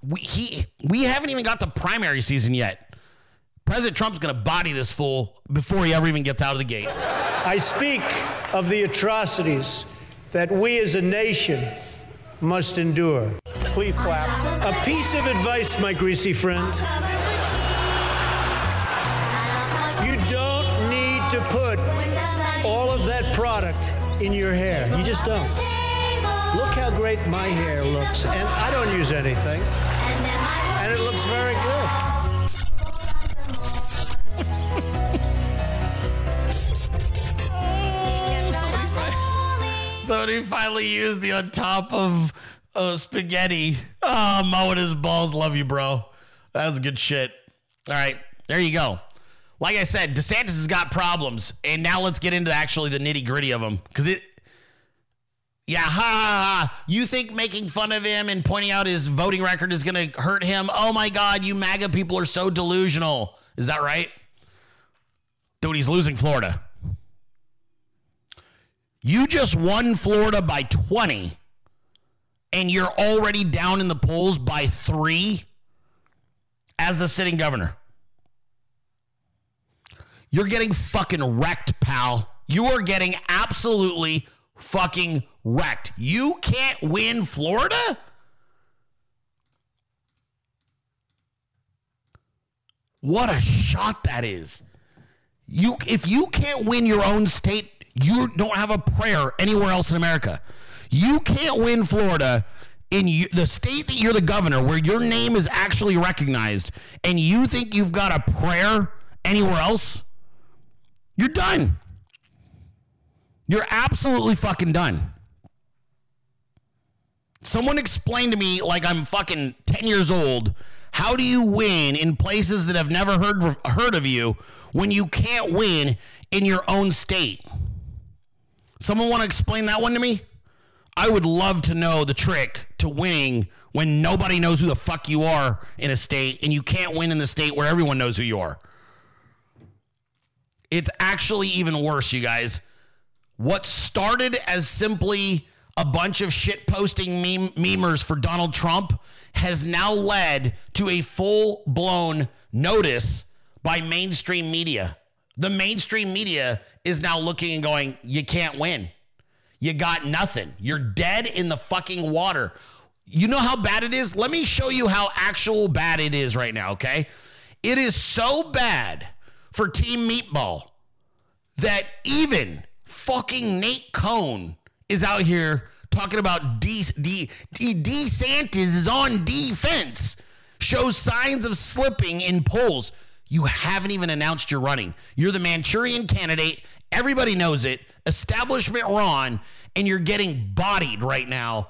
We he we haven't even got to primary season yet. President Trump's gonna body this fool before he ever even gets out of the gate. I speak of the atrocities that we as a nation must endure. Please clap. A piece of advice, my greasy friend. You don't need to put all of that product in your hair. You just don't. Look how great my hair looks. And I don't use anything. And it looks very good. Somebody finally used the on top of uh, spaghetti. Oh, mowing his balls. Love you, bro. That was good shit. All right, there you go. Like I said, DeSantis has got problems, and now let's get into actually the nitty gritty of them because it. Yeah, ha, ha, ha. You think making fun of him and pointing out his voting record is going to hurt him? Oh my God, you MAGA people are so delusional. Is that right? Dude, he's losing Florida. You just won Florida by 20, and you're already down in the polls by three as the sitting governor. You're getting fucking wrecked, pal. You are getting absolutely fucking wrecked. You can't win Florida? What a shot that is. You if you can't win your own state, you don't have a prayer anywhere else in America. You can't win Florida in you, the state that you're the governor where your name is actually recognized and you think you've got a prayer anywhere else? You're done. You're absolutely fucking done. Someone explain to me, like I'm fucking 10 years old, how do you win in places that have never heard, heard of you when you can't win in your own state? Someone want to explain that one to me? I would love to know the trick to winning when nobody knows who the fuck you are in a state and you can't win in the state where everyone knows who you are. It's actually even worse, you guys. What started as simply a bunch of shit posting meme- memers for Donald Trump has now led to a full blown notice by mainstream media. The mainstream media is now looking and going, you can't win. You got nothing. You're dead in the fucking water. You know how bad it is? Let me show you how actual bad it is right now, okay? It is so bad for Team Meatball that even fucking Nate Cohn is out here talking about D, D, D, DeSantis is on defense, shows signs of slipping in polls. You haven't even announced you're running. You're the Manchurian candidate. Everybody knows it. Establishment Ron, and you're getting bodied right now.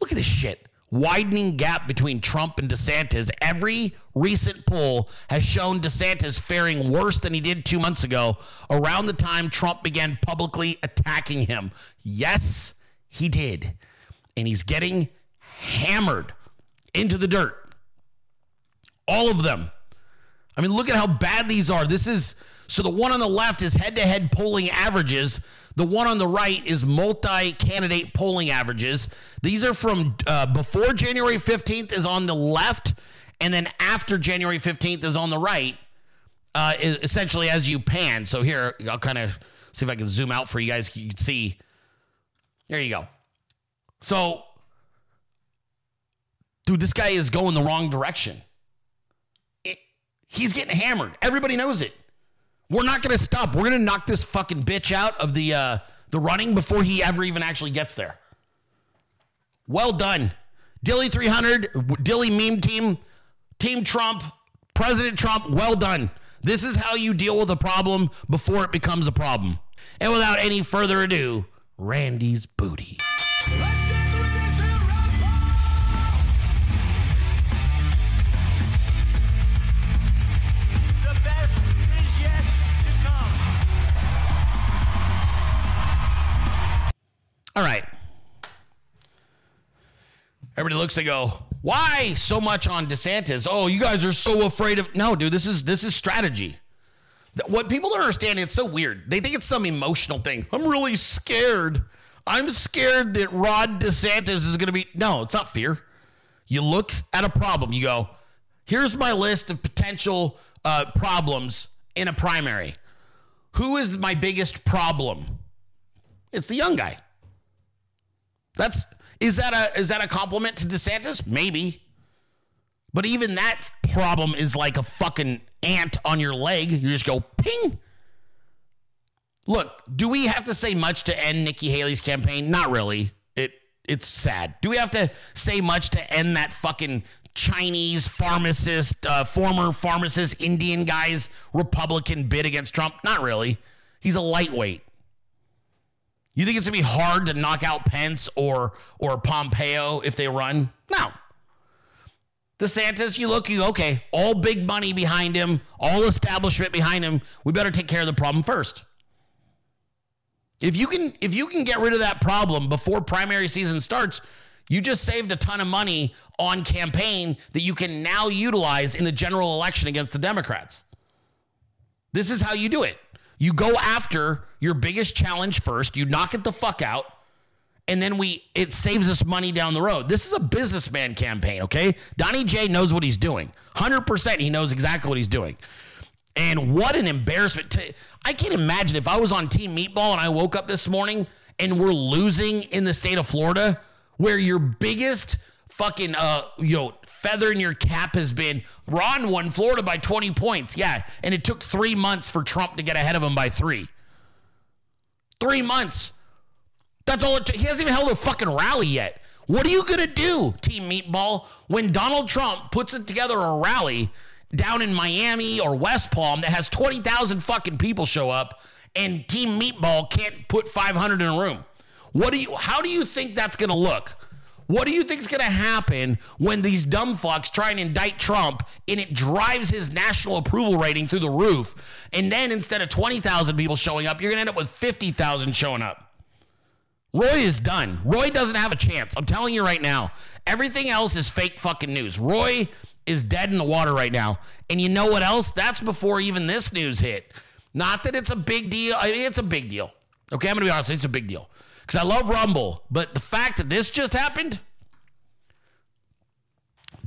Look at this shit. Widening gap between Trump and DeSantis. Every recent poll has shown DeSantis faring worse than he did two months ago, around the time Trump began publicly attacking him. Yes, he did. And he's getting hammered into the dirt. All of them. I mean, look at how bad these are. This is so the one on the left is head to head polling averages. The one on the right is multi candidate polling averages. These are from uh, before January 15th is on the left, and then after January 15th is on the right, uh, essentially as you pan. So here, I'll kind of see if I can zoom out for you guys. You can see. There you go. So, dude, this guy is going the wrong direction. He's getting hammered. Everybody knows it. We're not going to stop. We're going to knock this fucking bitch out of the uh, the running before he ever even actually gets there. Well done, Dilley 300, Dilley meme team, Team Trump, President Trump. Well done. This is how you deal with a problem before it becomes a problem. And without any further ado, Randy's booty. All right. Everybody looks to go, why so much on DeSantis? Oh, you guys are so afraid of No, dude, this is this is strategy. What people don't understand, it's so weird. They think it's some emotional thing. I'm really scared. I'm scared that Rod DeSantis is going to be No, it's not fear. You look at a problem, you go, here's my list of potential uh, problems in a primary. Who is my biggest problem? It's the young guy. That's is that a is that a compliment to DeSantis? Maybe. But even that problem is like a fucking ant on your leg. You just go ping. Look, do we have to say much to end Nikki Haley's campaign? Not really. It it's sad. Do we have to say much to end that fucking Chinese pharmacist, uh, former pharmacist, Indian guy's Republican bid against Trump? Not really. He's a lightweight. You think it's gonna be hard to knock out Pence or or Pompeo if they run? No. DeSantis, you look, you okay, all big money behind him, all establishment behind him. We better take care of the problem first. If you can if you can get rid of that problem before primary season starts, you just saved a ton of money on campaign that you can now utilize in the general election against the Democrats. This is how you do it. You go after your biggest challenge first, you knock it the fuck out, and then we it saves us money down the road. This is a businessman campaign, okay? Donnie J knows what he's doing. 100% he knows exactly what he's doing. And what an embarrassment. To, I can't imagine if I was on Team Meatball and I woke up this morning and we're losing in the state of Florida, where your biggest fucking uh you feather in your cap has been Ron won Florida by 20 points. Yeah, and it took 3 months for Trump to get ahead of him by 3. 3 months. That's all it. He hasn't even held a fucking rally yet. What are you to do, Team Meatball, when Donald Trump puts it together a rally down in Miami or West Palm that has 20,000 fucking people show up and Team Meatball can't put 500 in a room? What do you how do you think that's to look? What do you think is going to happen when these dumb fucks try and indict Trump and it drives his national approval rating through the roof? And then instead of 20,000 people showing up, you're going to end up with 50,000 showing up. Roy is done. Roy doesn't have a chance. I'm telling you right now. Everything else is fake fucking news. Roy is dead in the water right now. And you know what else? That's before even this news hit. Not that it's a big deal. I mean, it's a big deal. Okay, I'm going to be honest. It's a big deal. Because I love Rumble. But the fact that this just happened,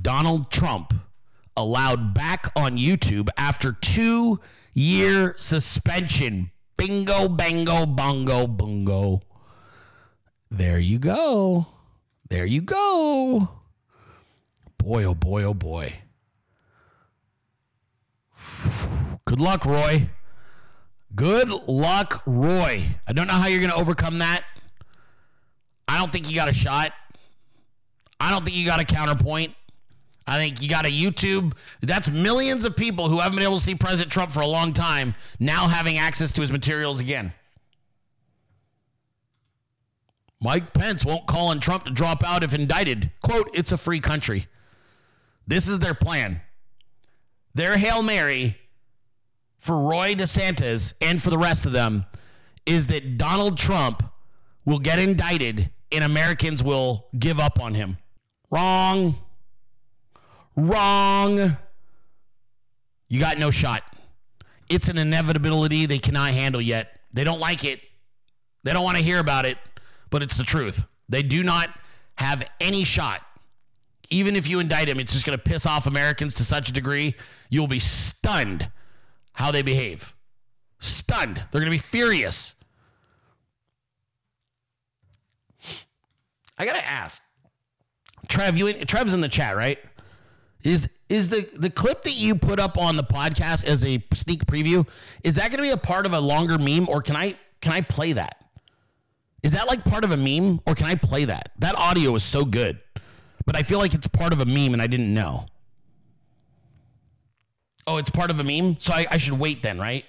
Donald Trump allowed back on YouTube after two year suspension. Bingo, bango, bongo, bungo. There you go. There you go. Boy, oh boy, oh boy. Good luck, Roy. Good luck, Roy. I don't know how you're going to overcome that. I don't think you got a shot. I don't think you got a counterpoint. I think you got a YouTube. That's millions of people who haven't been able to see President Trump for a long time now having access to his materials again. Mike Pence won't call on Trump to drop out if indicted. Quote, it's a free country. This is their plan. Their Hail Mary for Roy DeSantis and for the rest of them is that Donald Trump will get indicted and Americans will give up on him. Wrong. Wrong. You got no shot. It's an inevitability they cannot handle yet. They don't like it. They don't want to hear about it, but it's the truth. They do not have any shot. Even if you indict him, it's just going to piss off Americans to such a degree, you'll be stunned how they behave. Stunned. They're going to be furious. I got to ask. Trev, you in, Trev's in the chat, right? Is is the the clip that you put up on the podcast as a sneak preview is that to be a part of a longer meme or can I can I play that? Is that like part of a meme or can I play that? That audio is so good. But I feel like it's part of a meme and I didn't know. Oh, it's part of a meme? So I, I should wait then, right?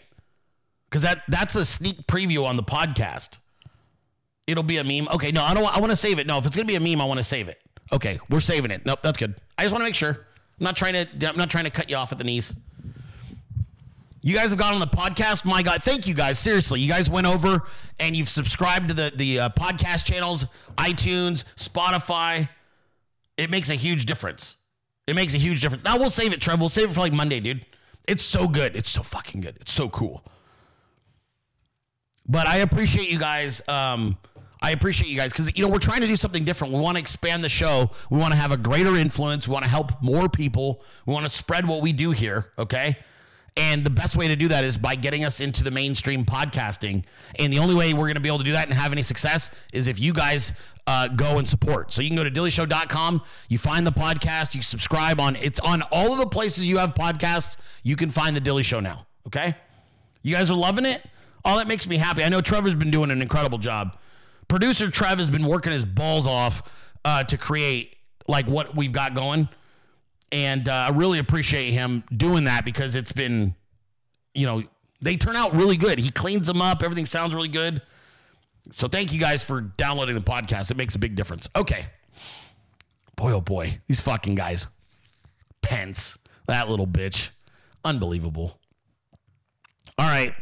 Because that that's a sneak preview on the podcast. It'll be a meme. Okay, no, I don't. I want to save it. No, if it's gonna be a meme, I want to save it. Okay, we're saving it. Nope, that's good. I just want to make sure. I'm not trying to. I'm not trying to cut you off at the knees. You guys have gone on the podcast. My God, thank you guys. Seriously, you guys went over and you've subscribed to the the uh, podcast channels, iTunes, Spotify. It makes a huge difference. It makes a huge difference. Now we'll save it, Trev. We'll save it for like Monday, dude. It's so good. It's so fucking good. It's so cool. But I appreciate you guys. Um, I appreciate you guys because you know we're trying to do something different. We want to expand the show. We want to have a greater influence. We want to help more people. We want to spread what we do here. Okay. And the best way to do that is by getting us into the mainstream podcasting. And the only way we're going to be able to do that and have any success is if you guys uh, go and support. So you can go to dilleyshow.com. You find the podcast. You subscribe on. It's on all of the places you have podcasts. You can find the Dilley Show now. Okay. You guys are loving it. Oh, that makes me happy. I know Trevor's been doing an incredible job. Producer Trev has been working his balls off uh, to create like what we've got going, and uh, I really appreciate him doing that because it's been, you know, they turn out really good. He cleans them up. Everything sounds really good. So thank you guys for downloading the podcast. It makes a big difference. Okay. Boy, oh boy, these fucking guys. Pence, that little bitch. Unbelievable. All right.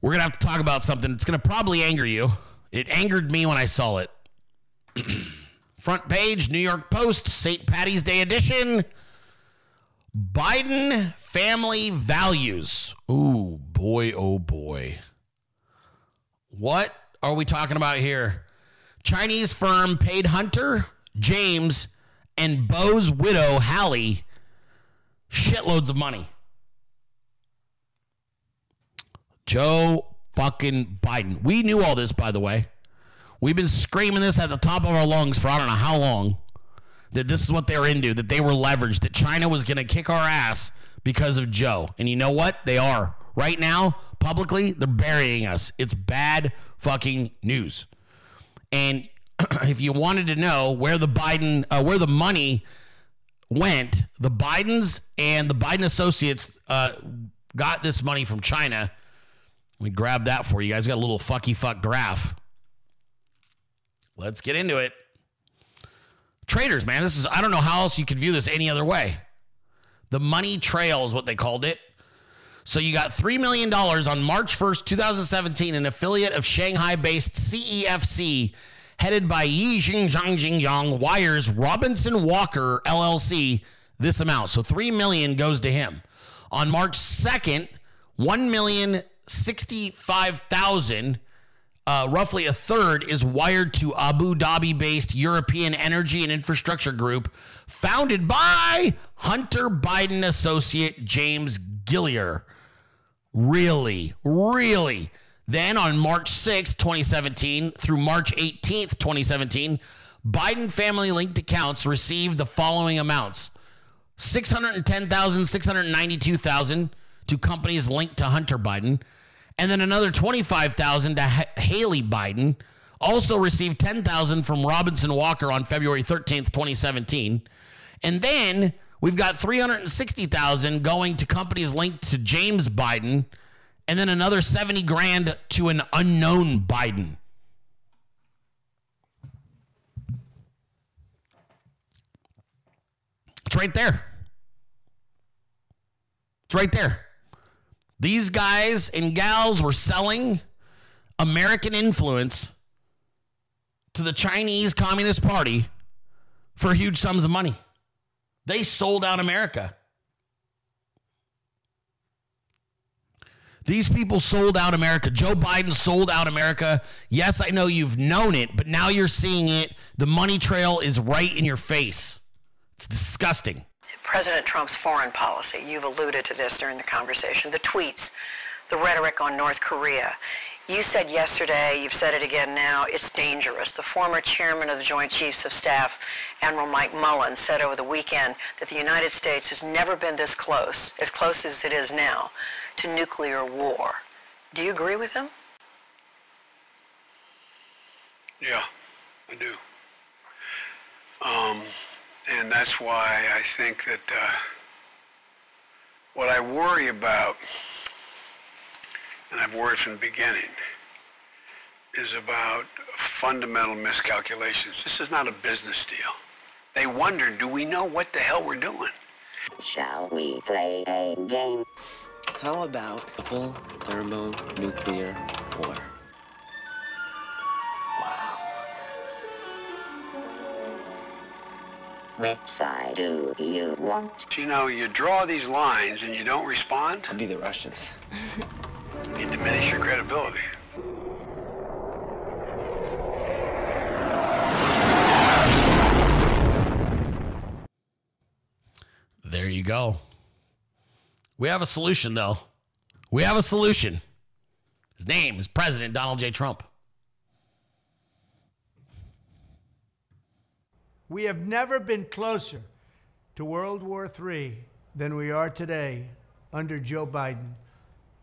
We're going to have to talk about something that's going to probably anger you. It angered me when I saw it. Front page, New York Post, St. Patty's Day edition. Biden family values. Ooh, boy, oh boy. What are we talking about here? Chinese firm paid Hunter, James, and Beau's widow, Hallie, shitloads of money. Joe fucking Biden. We knew all this, by the way. We've been screaming this at the top of our lungs for I don't know how long that this is what they were into, that they were leveraged, that China was going to kick our ass because of Joe. And you know what? They are. Right now, publicly, they're burying us. It's bad fucking news. And if you wanted to know where the Biden, uh, where the money went, the Bidens and the Biden associates uh, got this money from China. Let me grab that for you guys. Got a little fucky fuck graph. Let's get into it. Traders, man, this is I don't know how else you could view this any other way. The money trail is what they called it. So you got $3 million on March 1st, 2017, an affiliate of Shanghai-based CEFC headed by Yi Xingjiang Xinjiang wires Robinson Walker LLC this amount. So 3 million goes to him. On March 2nd, 1 million 65,000 uh, roughly a third is wired to Abu Dhabi based European Energy and Infrastructure Group, founded by Hunter Biden associate James Gilliar. Really, really. Then on March 6th, 2017 through March 18th, 2017, Biden family linked accounts received the following amounts 610,000, 692,000 to companies linked to Hunter Biden, and then another 25,000 to Hallie Biden. Also received 10,000 from Robinson Walker on February 13th, 2017. And then we've got 360,000 going to companies linked to James Biden and then another 70 grand to an unknown Biden. It's right there. It's right there. These guys and gals were selling American influence to the Chinese Communist Party for huge sums of money. They sold out America. These people sold out America. Joe Biden sold out America. Yes, I know you've known it, but now you're seeing it. The money trail is right in your face. It's disgusting. President Trump's foreign policy. You've alluded to this during the conversation. The tweets, the rhetoric on North Korea. You said yesterday, you've said it again now, it's dangerous. The former chairman of the Joint Chiefs of Staff, Admiral Mike Mullen, said over the weekend that the United States has never been this close, as close as it is now, to nuclear war. Do you agree with him? Yeah, I do. Um, and that's why I think that uh, what I worry about, and I've worried from the beginning, is about fundamental miscalculations. This is not a business deal. They wonder, do we know what the hell we're doing? Shall we play a game? How about a full thermonuclear war? Which side do you want? You know, you draw these lines and you don't respond, I'll be the Russians. you diminish your credibility. There you go. We have a solution, though. We have a solution. His name is President Donald J. Trump. We have never been closer to World War III than we are today under Joe Biden.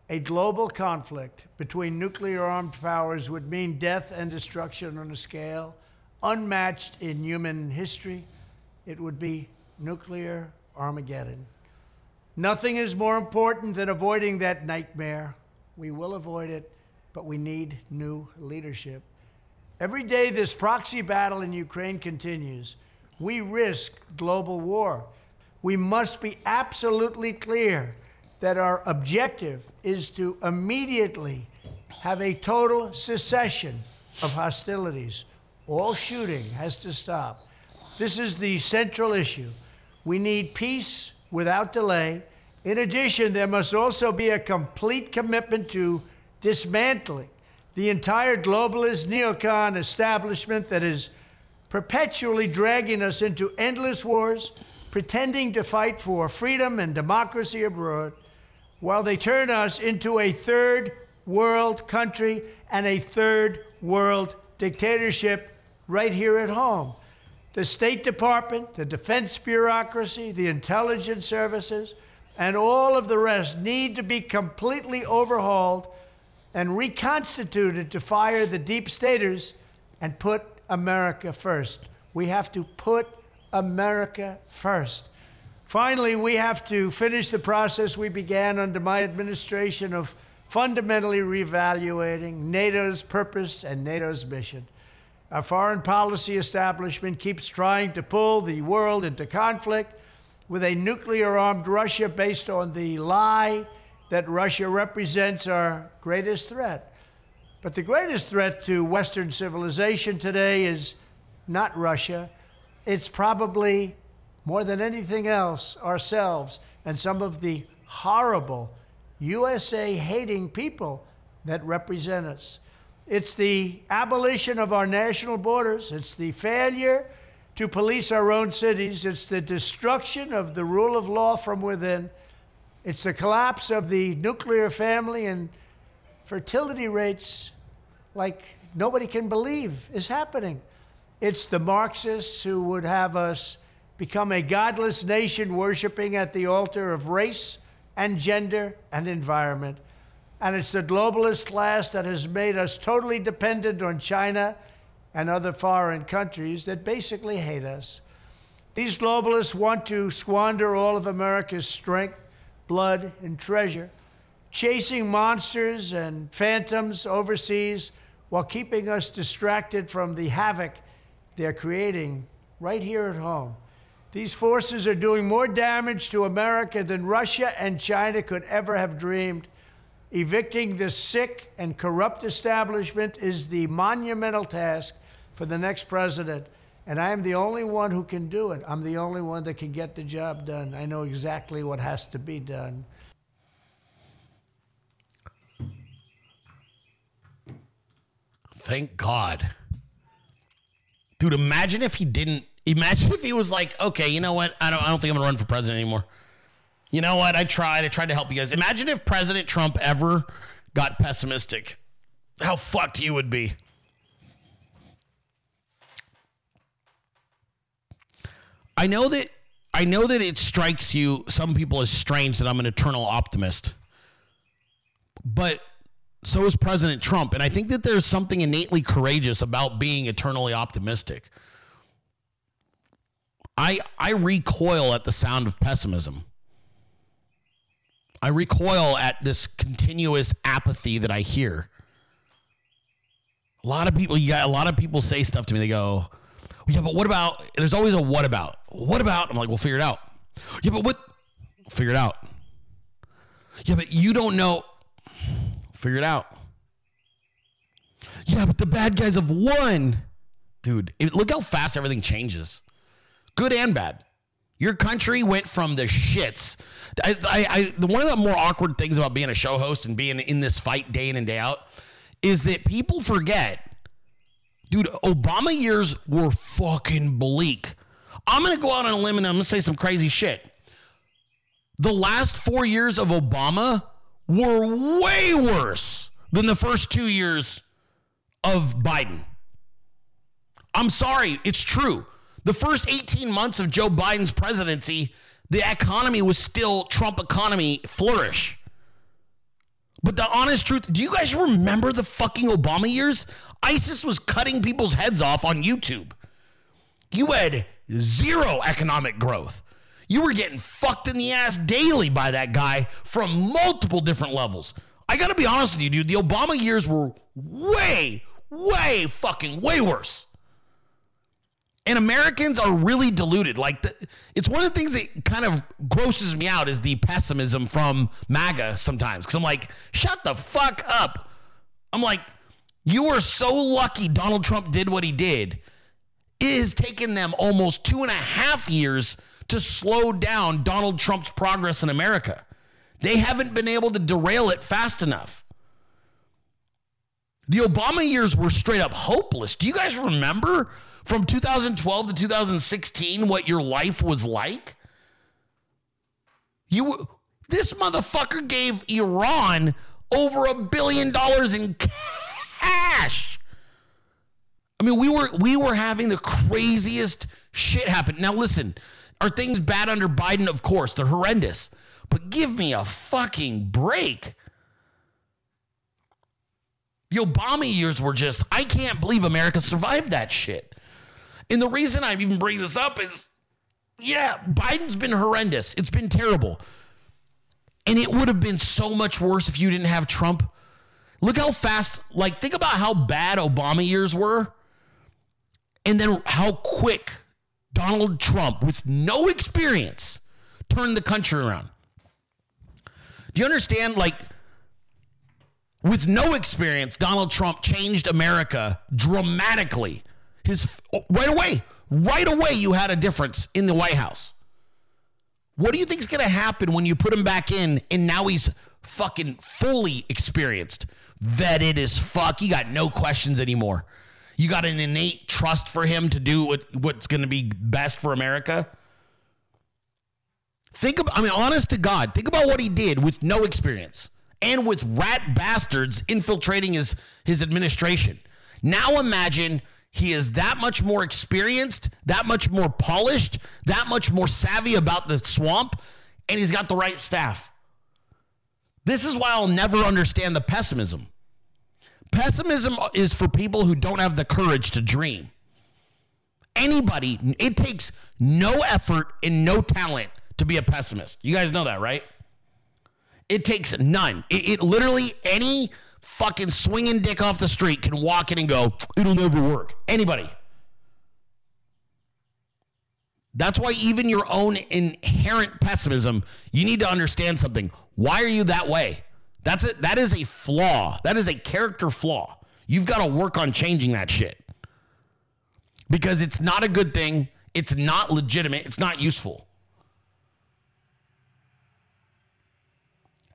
A global conflict between nuclear armed powers would mean death and destruction on a scale unmatched in human history. It would be nuclear Armageddon. Nothing is more important than avoiding that nightmare. We will avoid it, but we need new leadership. Every day this proxy battle in Ukraine continues, we risk global war. We must be absolutely clear that our objective is to immediately have a total cessation of hostilities. All shooting has to stop. This is the central issue. We need peace without delay. In addition, there must also be a complete commitment to dismantling the entire globalist neocon establishment that is perpetually dragging us into endless wars, pretending to fight for freedom and democracy abroad, while they turn us into a third world country and a third world dictatorship right here at home. The State Department, the defense bureaucracy, the intelligence services, and all of the rest need to be completely overhauled and reconstituted to fire the deep staters and put America first. We have to put America first. Finally, we have to finish the process we began under my administration of fundamentally reevaluating NATO's purpose and NATO's mission. Our foreign policy establishment keeps trying to pull the world into conflict with a nuclear armed Russia based on the lie that Russia represents our greatest threat. But the greatest threat to Western civilization today is not Russia. It's probably, more than anything else, ourselves and some of the horrible USA hating people that represent us. It's the abolition of our national borders. It's the failure to police our own cities. It's the destruction of the rule of law from within. It's the collapse of the nuclear family and fertility rates like nobody can believe is happening. It's the Marxists who would have us become a godless nation worshiping at the altar of race and gender and environment. And it's the globalist class that has made us totally dependent on China and other foreign countries that basically hate us. These globalists want to squander all of America's strength, blood, and treasure, chasing monsters and phantoms overseas while keeping us distracted from the havoc they're creating right here at home. These forces are doing more damage to America than Russia and China could ever have dreamed. Evicting this sick and corrupt establishment is the monumental task for the next president. And I am the only one who can do it. I'm the only one that can get the job done. I know exactly what has to be done. Thank God. Dude, imagine if he didn't. Imagine if he was like, okay, you know what? I don't, I don't think I'm going to run for president anymore. You know what? I tried. I tried to help you guys. Imagine if President Trump ever got pessimistic. How fucked you would be. I know that I know that it strikes you some people as strange that I'm an eternal optimist. But so is President Trump. And I think that there's something innately courageous about being eternally optimistic. I, I recoil at the sound of pessimism. I recoil at this continuous apathy that I hear. A lot of people, got a lot of people say stuff to me. They go, "Yeah, but what about?" There's always a "what about." What about? I'm like, "We'll figure it out." Yeah, but what? Figure it out. Yeah, but you don't know. Figure it out. Yeah, but the bad guys have won. Dude, it, look how fast everything changes. Good and bad. Your country went from the shits. I, I, I, one of the more awkward things about being a show host and being in this fight day in and day out is that people forget, dude, Obama years were fucking bleak. I'm going to go out on a limb and I'm going to say some crazy shit. The last four years of Obama were way worse than the first two years of Biden. I'm sorry, it's true. The first 18 months of Joe Biden's presidency, the economy was still Trump economy flourish. But the honest truth, do you guys remember the fucking Obama years? ISIS was cutting people's heads off on YouTube. You had zero economic growth. You were getting fucked in the ass daily by that guy from multiple different levels. I gotta be honest with you, dude. The Obama years were way, way fucking way worse. And Americans are really deluded. Like, the, it's one of the things that kind of grosses me out is the pessimism from MAGA sometimes. Because I'm like, shut the fuck up. I'm like, you are so lucky Donald Trump did what he did. It has taken them almost two and a half years to slow down Donald Trump's progress in America. They haven't been able to derail it fast enough. The Obama years were straight up hopeless. Do you guys remember from 2012 to 2016 what your life was like? You this motherfucker gave Iran over a billion dollars in cash. I mean, we were we were having the craziest shit happen. Now listen, are things bad under Biden? Of course, they're horrendous. But give me a fucking break. The Obama years were just, I can't believe America survived that shit. And the reason I even bring this up is, yeah, Biden's been horrendous. It's been terrible. And it would have been so much worse if you didn't have Trump. Look how fast, like, think about how bad Obama years were. And then how quick Donald Trump, with no experience, turned the country around. Do you understand? Like, with no experience, Donald Trump changed America dramatically. His oh, right away, right away, you had a difference in the White House. What do you think is going to happen when you put him back in and now he's fucking fully experienced, vetted as fuck? You got no questions anymore. You got an innate trust for him to do what, what's going to be best for America. Think about, I mean, honest to God, think about what he did with no experience and with rat bastards infiltrating his, his administration. Now imagine he is that much more experienced, that much more polished, that much more savvy about the swamp, and he's got the right staff. This is why I'll never understand the pessimism. Pessimism is for people who don't have the courage to dream. Anybody, it takes no effort and no talent to be a pessimist. You guys know that, right? It takes none. It, it, literally any fucking swinging dick off the street can walk in and go, it'll never work. Anybody. That's why even your own inherent pessimism, you need to understand something. Why are you that way? That's it. That is a flaw. That is a character flaw. You've got to work on changing that shit. Because it's not a good thing. It's not legitimate. It's not useful.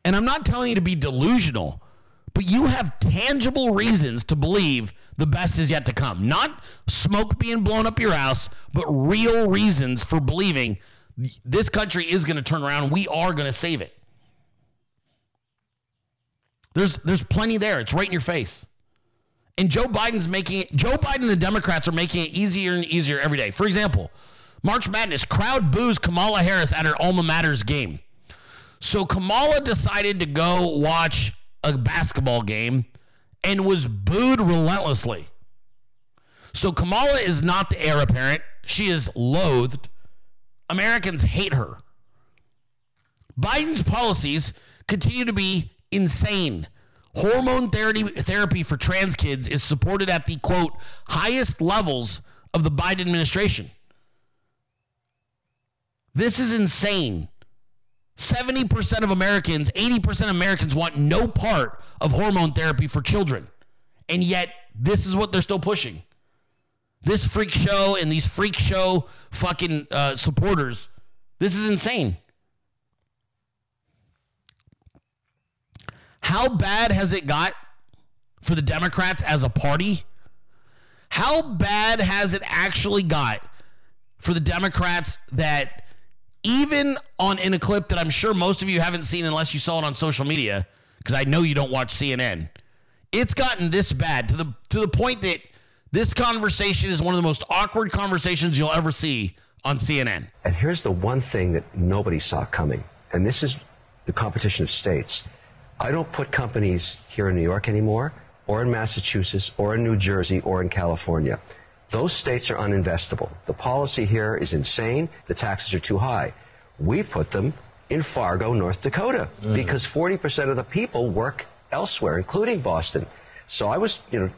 And I'm not telling you to be delusional, but you have tangible reasons to believe the best is yet to come. Not smoke being blown up your house, but real reasons for believing this country is going to turn around. We are going to save it. There's there's plenty there. It's right in your face. And Joe Biden's making it, Joe Biden and the Democrats are making it easier and easier every day. For example, March Madness, crowd boos Kamala Harris at her alma mater's game. So Kamala decided to go watch a basketball game and was booed relentlessly. So Kamala is not the heir apparent. She is loathed. Americans hate her. Biden's policies continue to be insane. Hormone therapy, therapy for trans kids is supported at the quote highest levels of the Biden administration. This is insane. 70% of Americans, 80% of Americans want no part of hormone therapy for children. And yet, this is what they're still pushing. This freak show and these freak show fucking uh, supporters, this is insane. How bad has it got for the Democrats as a party? How bad has it actually got for the Democrats that even on in a clip that I'm sure most of you haven't seen unless you saw it on social media because I know you don't watch CNN. It's gotten this bad to the to the point that this conversation is one of the most awkward conversations you'll ever see on CNN. And here's the one thing that nobody saw coming, and this is the competition of states. I don't put companies here in New York anymore, or in Massachusetts, or in New Jersey, or in California. Those states are uninvestable. The policy here is insane. The taxes are too high. We put them in Fargo, North Dakota, Mm. because 40% of the people work elsewhere, including Boston. So I was, you know,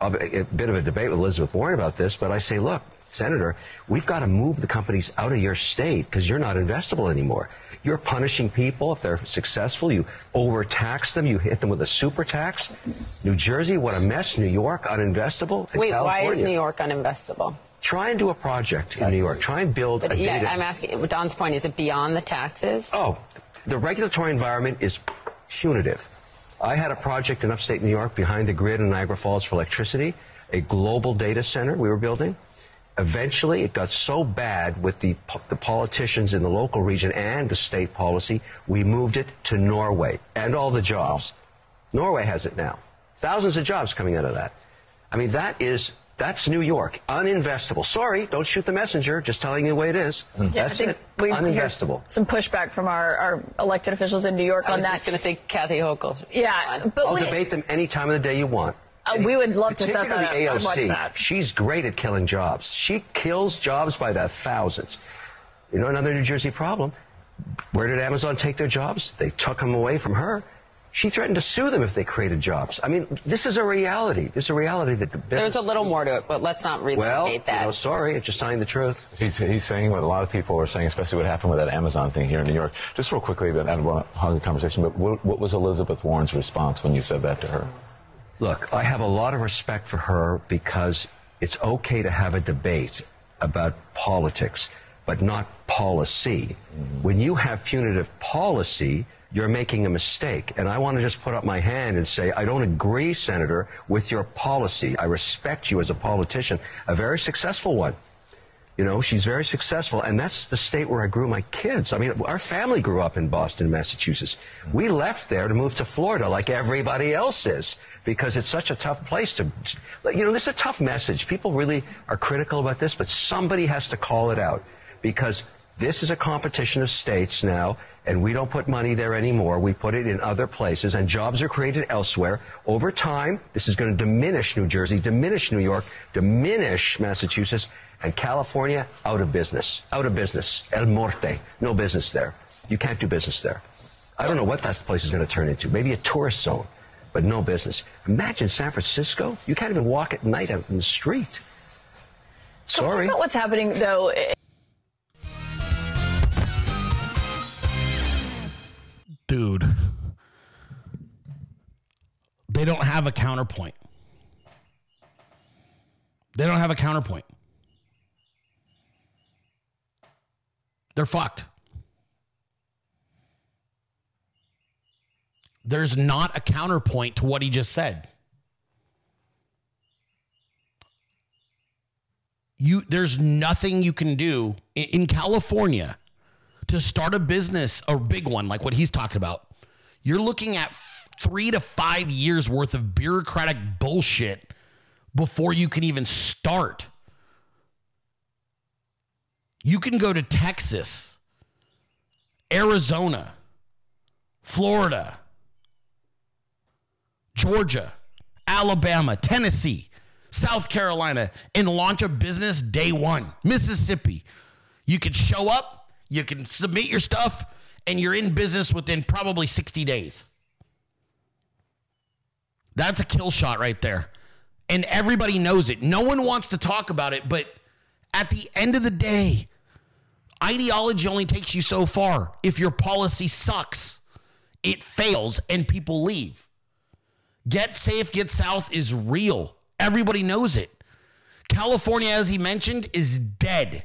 of a, a bit of a debate with Elizabeth Warren about this, but I say, look, Senator, we've got to move the companies out of your state because you're not investable anymore. You're punishing people if they're successful. You overtax them. You hit them with a super tax. New Jersey, what a mess. New York, uninvestable. Wait, why is New York uninvestable? Try and do a project in New York. Try and build But a yeah, data. I'm asking. Don's point is it beyond the taxes? Oh, the regulatory environment is punitive. I had a project in upstate New York behind the grid in Niagara Falls for electricity, a global data center we were building. Eventually, it got so bad with the, the politicians in the local region and the state policy, we moved it to Norway and all the jobs. Norway has it now. Thousands of jobs coming out of that. I mean, that is, that's New York. Uninvestable. Sorry, don't shoot the messenger. Just telling you the way it is. Yeah, I That's think it. we hear Uninvestable. some pushback from our, our elected officials in New York I on was that. just going to say Kathy Hochul. Yeah, but I'll when it- debate them any time of the day you want. Uh, we would love to set that up. Particularly I'd watch AOC. that. She's great at killing jobs. She kills jobs by the thousands. You know, another New Jersey problem. Where did Amazon take their jobs? They took them away from her. She threatened to sue them if they created jobs. I mean, this is a reality. This is a reality that the business. There's a little more to it, but let's not relitigate well, that. You know, sorry, it's just telling the truth. He's, he's saying what a lot of people are saying, especially what happened with that Amazon thing here in New York. Just real quickly, but I don't want to hog the conversation, but what, what was Elizabeth Warren's response when you said that to her? Look, I have a lot of respect for her because it's okay to have a debate about politics, but not policy. When you have punitive policy, you're making a mistake. And I want to just put up my hand and say, I don't agree, Senator, with your policy. I respect you as a politician, a very successful one. You know, she's very successful, and that's the state where I grew my kids. I mean, our family grew up in Boston, Massachusetts. We left there to move to Florida like everybody else is because it's such a tough place to, you know, this is a tough message. People really are critical about this, but somebody has to call it out because this is a competition of states now, and we don't put money there anymore. We put it in other places, and jobs are created elsewhere. Over time, this is going to diminish New Jersey, diminish New York, diminish Massachusetts, and California out of business. Out of business. El Morte. No business there. You can't do business there. I don't know what that place is going to turn into. Maybe a tourist zone, but no business. Imagine San Francisco. You can't even walk at night out in the street. So Sorry. about what's happening though. dude, they don't have a counterpoint. They don't have a counterpoint. They're fucked. There's not a counterpoint to what he just said. You there's nothing you can do in, in California to start a business, a big one like what he's talking about. You're looking at 3 to 5 years worth of bureaucratic bullshit before you can even start. You can go to Texas, Arizona, Florida, Georgia, Alabama, Tennessee, South Carolina, and launch a business day one. Mississippi. You can show up, you can submit your stuff, and you're in business within probably 60 days. That's a kill shot right there. And everybody knows it. No one wants to talk about it, but at the end of the day, ideology only takes you so far. If your policy sucks, it fails and people leave. Get safe, get south is real. Everybody knows it. California, as he mentioned, is dead.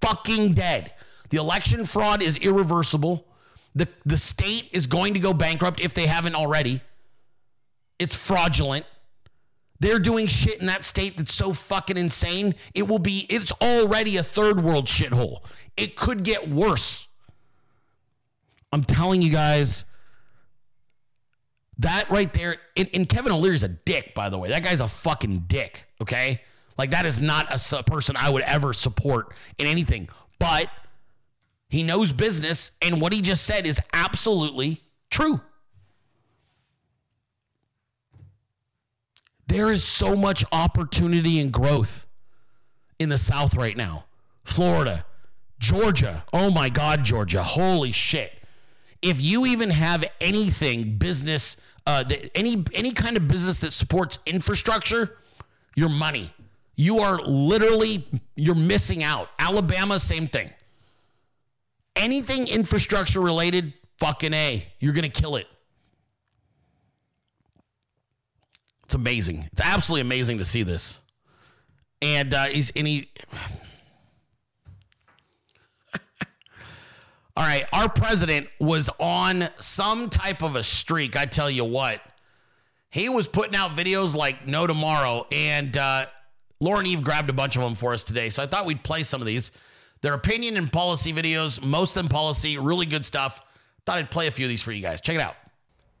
Fucking dead. The election fraud is irreversible. The, the state is going to go bankrupt if they haven't already. It's fraudulent. They're doing shit in that state that's so fucking insane. It will be, it's already a third world shithole. It could get worse. I'm telling you guys, that right there, and, and Kevin O'Leary's a dick, by the way. That guy's a fucking dick, okay? Like, that is not a person I would ever support in anything. But he knows business, and what he just said is absolutely true. There is so much opportunity and growth in the South right now. Florida, Georgia. Oh my God, Georgia. Holy shit. If you even have anything business, uh, any any kind of business that supports infrastructure, your money. You are literally you're missing out. Alabama, same thing. Anything infrastructure related, fucking a. You're gonna kill it. It's amazing. It's absolutely amazing to see this. And uh, he's and he. All right, our president was on some type of a streak. I tell you what, he was putting out videos like no tomorrow, and uh, Lauren Eve grabbed a bunch of them for us today. So I thought we'd play some of these. Their opinion and policy videos, most of them policy, really good stuff. Thought I'd play a few of these for you guys. Check it out.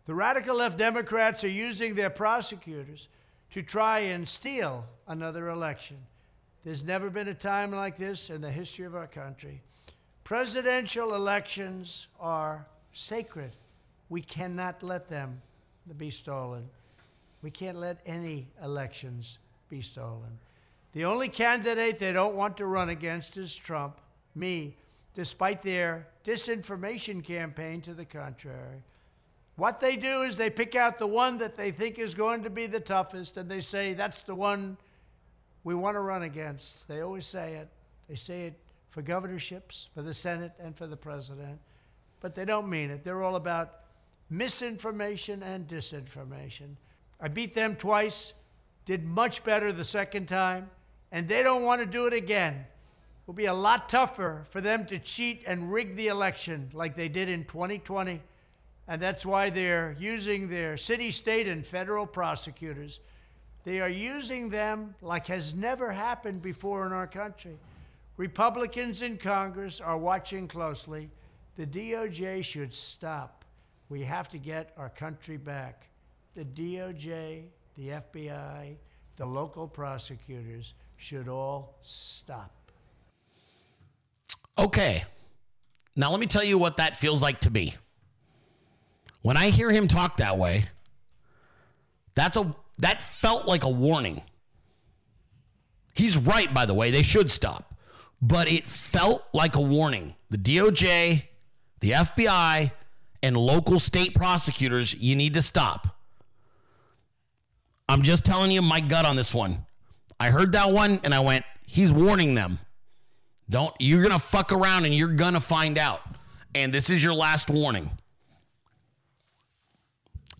The radical left Democrats are using their prosecutors to try and steal another election. There's never been a time like this in the history of our country. Presidential elections are sacred. We cannot let them be stolen. We can't let any elections be stolen. The only candidate they don't want to run against is Trump, me, despite their disinformation campaign to the contrary. What they do is they pick out the one that they think is going to be the toughest and they say, that's the one we want to run against. They always say it. They say it for governorships, for the Senate, and for the president, but they don't mean it. They're all about misinformation and disinformation. I beat them twice, did much better the second time, and they don't want to do it again. It will be a lot tougher for them to cheat and rig the election like they did in 2020. And that's why they're using their city, state, and federal prosecutors. They are using them like has never happened before in our country. Republicans in Congress are watching closely. The DOJ should stop. We have to get our country back. The DOJ, the FBI, the local prosecutors should all stop. Okay. Now let me tell you what that feels like to me. When I hear him talk that way, that's a that felt like a warning. He's right by the way, they should stop. But it felt like a warning. The DOJ, the FBI, and local state prosecutors, you need to stop. I'm just telling you my gut on this one. I heard that one and I went, he's warning them. Don't, you're going to fuck around and you're going to find out. And this is your last warning.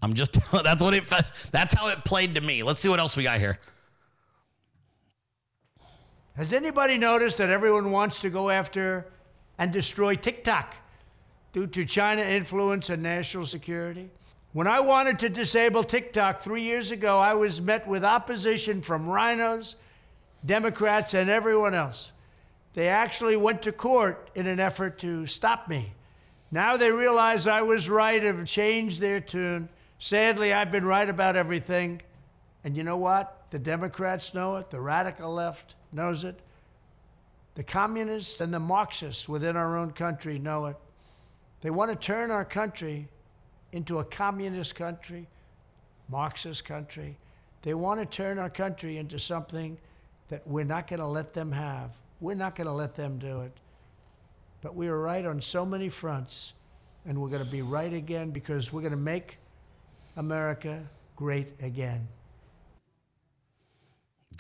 I'm just, that's what it, that's how it played to me. Let's see what else we got here. Has anybody noticed that everyone wants to go after and destroy TikTok due to China influence and national security? When I wanted to disable TikTok three years ago, I was met with opposition from RINOs, Democrats, and everyone else. They actually went to court in an effort to stop me. Now they realize I was right and have changed their tune. Sadly, I've been right about everything. And you know what? The Democrats know it, the radical left knows it, the communists and the Marxists within our own country know it. They want to turn our country into a communist country, Marxist country. They want to turn our country into something that we're not going to let them have. We're not going to let them do it. But we are right on so many fronts, and we're going to be right again because we're going to make America great again.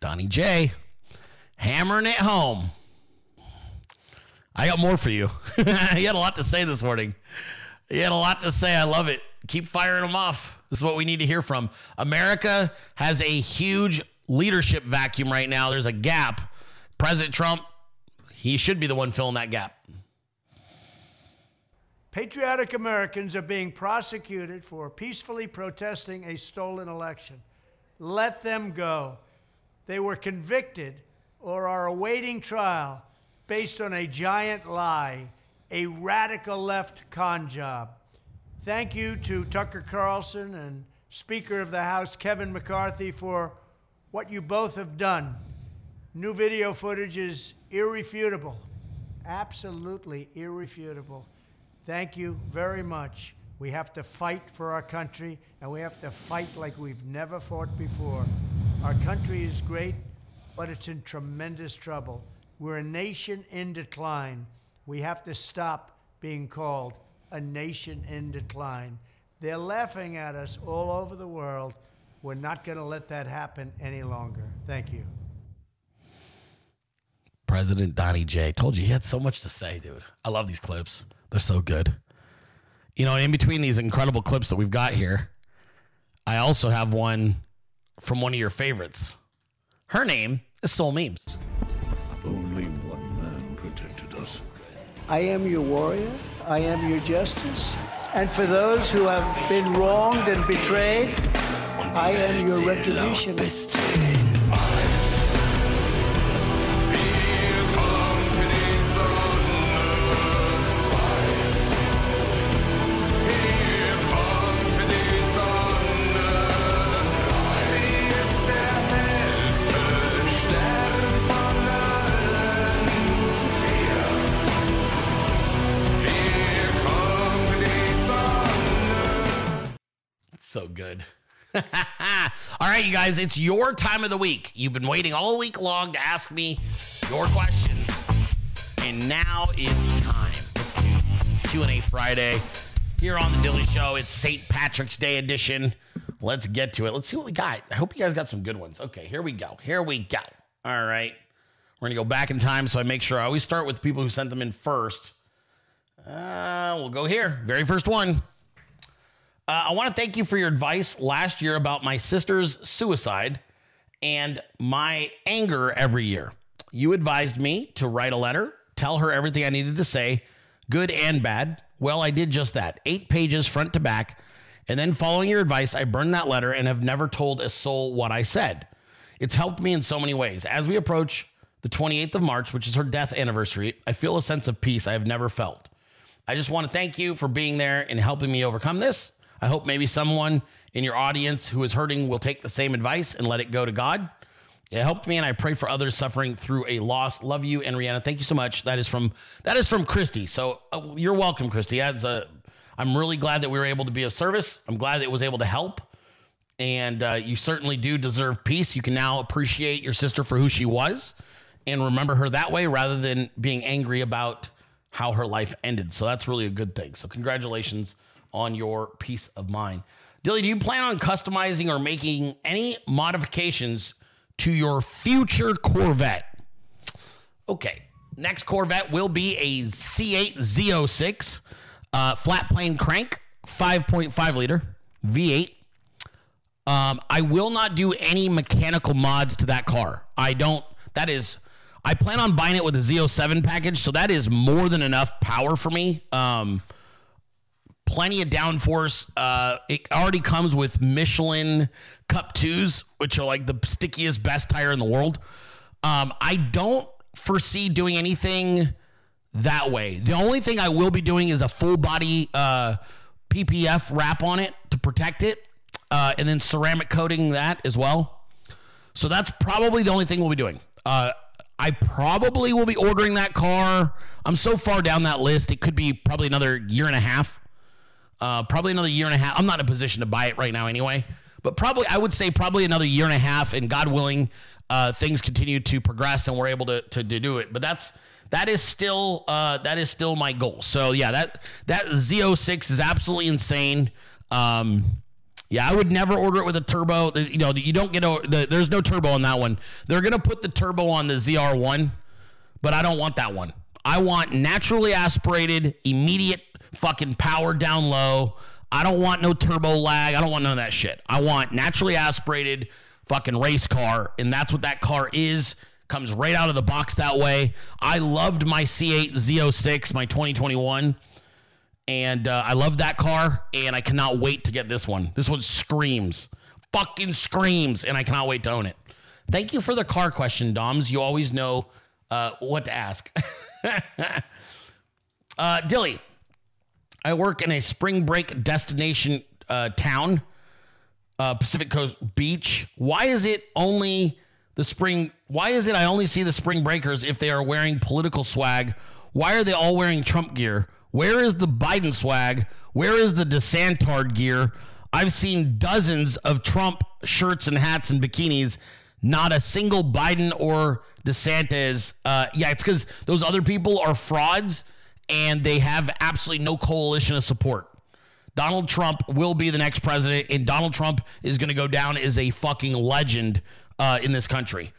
Donny J, hammering it home. I got more for you. he had a lot to say this morning. He had a lot to say. I love it. Keep firing them off. This is what we need to hear from. America has a huge leadership vacuum right now. There's a gap. President Trump, he should be the one filling that gap. Patriotic Americans are being prosecuted for peacefully protesting a stolen election. Let them go. They were convicted or are awaiting trial based on a giant lie, a radical left con job. Thank you to Tucker Carlson and Speaker of the House Kevin McCarthy for what you both have done. New video footage is irrefutable, absolutely irrefutable. Thank you very much. We have to fight for our country, and we have to fight like we've never fought before. Our country is great, but it's in tremendous trouble. We're a nation in decline. We have to stop being called a nation in decline. They're laughing at us all over the world. We're not going to let that happen any longer. Thank you. President Donny J. Told you he had so much to say, dude. I love these clips. They're so good. You know, in between these incredible clips that we've got here, I also have one from one of your favorites. Her name is Soul Memes. Only one man protected us. I am your warrior. I am your justice. And for those who have been wronged and betrayed, I am your retribution. Good. all right, you guys, it's your time of the week. You've been waiting all week long to ask me your questions, and now it's time. Let's do Q&A Friday here on the Dilley Show. It's St. Patrick's Day edition. Let's get to it. Let's see what we got. I hope you guys got some good ones. Okay, here we go. Here we go. All right. We're going to go back in time, so I make sure I always start with the people who sent them in first. Uh, we'll go here. Very first one. Uh, I want to thank you for your advice last year about my sister's suicide and my anger every year. You advised me to write a letter, tell her everything I needed to say, good and bad. Well, I did just that. Eight pages front to back. And then, following your advice, I burned that letter and have never told a soul what I said. It's helped me in so many ways. As we approach the 28th of March, which is her death anniversary, I feel a sense of peace I have never felt. I just want to thank you for being there and helping me overcome this. I hope maybe someone in your audience who is hurting will take the same advice and let it go to God. It helped me, and I pray for others suffering through a loss. Love you, and Rihanna. Thank you so much. That is from that is from Christy. So uh, you're welcome, Christy. As a, I'm really glad that we were able to be of service. I'm glad that it was able to help, and uh, you certainly do deserve peace. You can now appreciate your sister for who she was, and remember her that way rather than being angry about how her life ended. So that's really a good thing. So congratulations on your peace of mind. Dilley, do you plan on customizing or making any modifications to your future Corvette? Okay, next Corvette will be a C8 Z06 uh, flat plane crank, 5.5 liter V8. Um, I will not do any mechanical mods to that car. I don't. That is. I plan on buying it with a Z07 package, so that is more than enough power for me. Um, plenty of downforce. Uh, it already comes with Michelin Cup twos, which are like the stickiest, best tire in the world. Um, I don't foresee doing anything that way. The only thing I will be doing is a full body uh, PPF wrap on it to protect it, uh, and then ceramic coating that as well. So that's probably the only thing we'll be doing. Uh, I probably will be ordering that car. I'm so far down that list, it could be probably another year and a half. Uh, probably another year and a half. I'm not in a position to buy it right now anyway, but probably I would say probably another year and a half. And God willing, uh, things continue to progress and we're able to, to, to do it. But that's that is still uh, that is still my goal. So yeah, that that Z06 is absolutely insane. Um, yeah, I would never order it with a turbo. You know, you don't get a, there's no turbo on that one. They're gonna put the turbo on the ZR1, but I don't want that one. I want naturally aspirated, immediate fucking power down low. I don't want no turbo lag. I don't want none of that shit. I want naturally aspirated fucking race car, and that's what that car is. Comes right out of the box that way. I loved my C8 Z06, my 2021, and uh, I love that car, and I cannot wait to get this one. This one screams, fucking screams, and I cannot wait to own it. Thank you for the car question, Doms. You always know uh, what to ask. uh, Dilley, I work in a spring break destination uh, town, uh, Pacific Coast Beach. Why is it only the spring? Why is it I only see the spring breakers if they are wearing political swag? Why are they all wearing Trump gear? Where is the Biden swag? Where is the DeSantard gear? I've seen dozens of Trump shirts and hats and bikinis. Not a single Biden or DeSantis. Uh, yeah, it's because those other people are frauds and they have absolutely no coalition of support. Donald Trump will be the next president, and Donald Trump is going to go down as a fucking legend uh, in this country.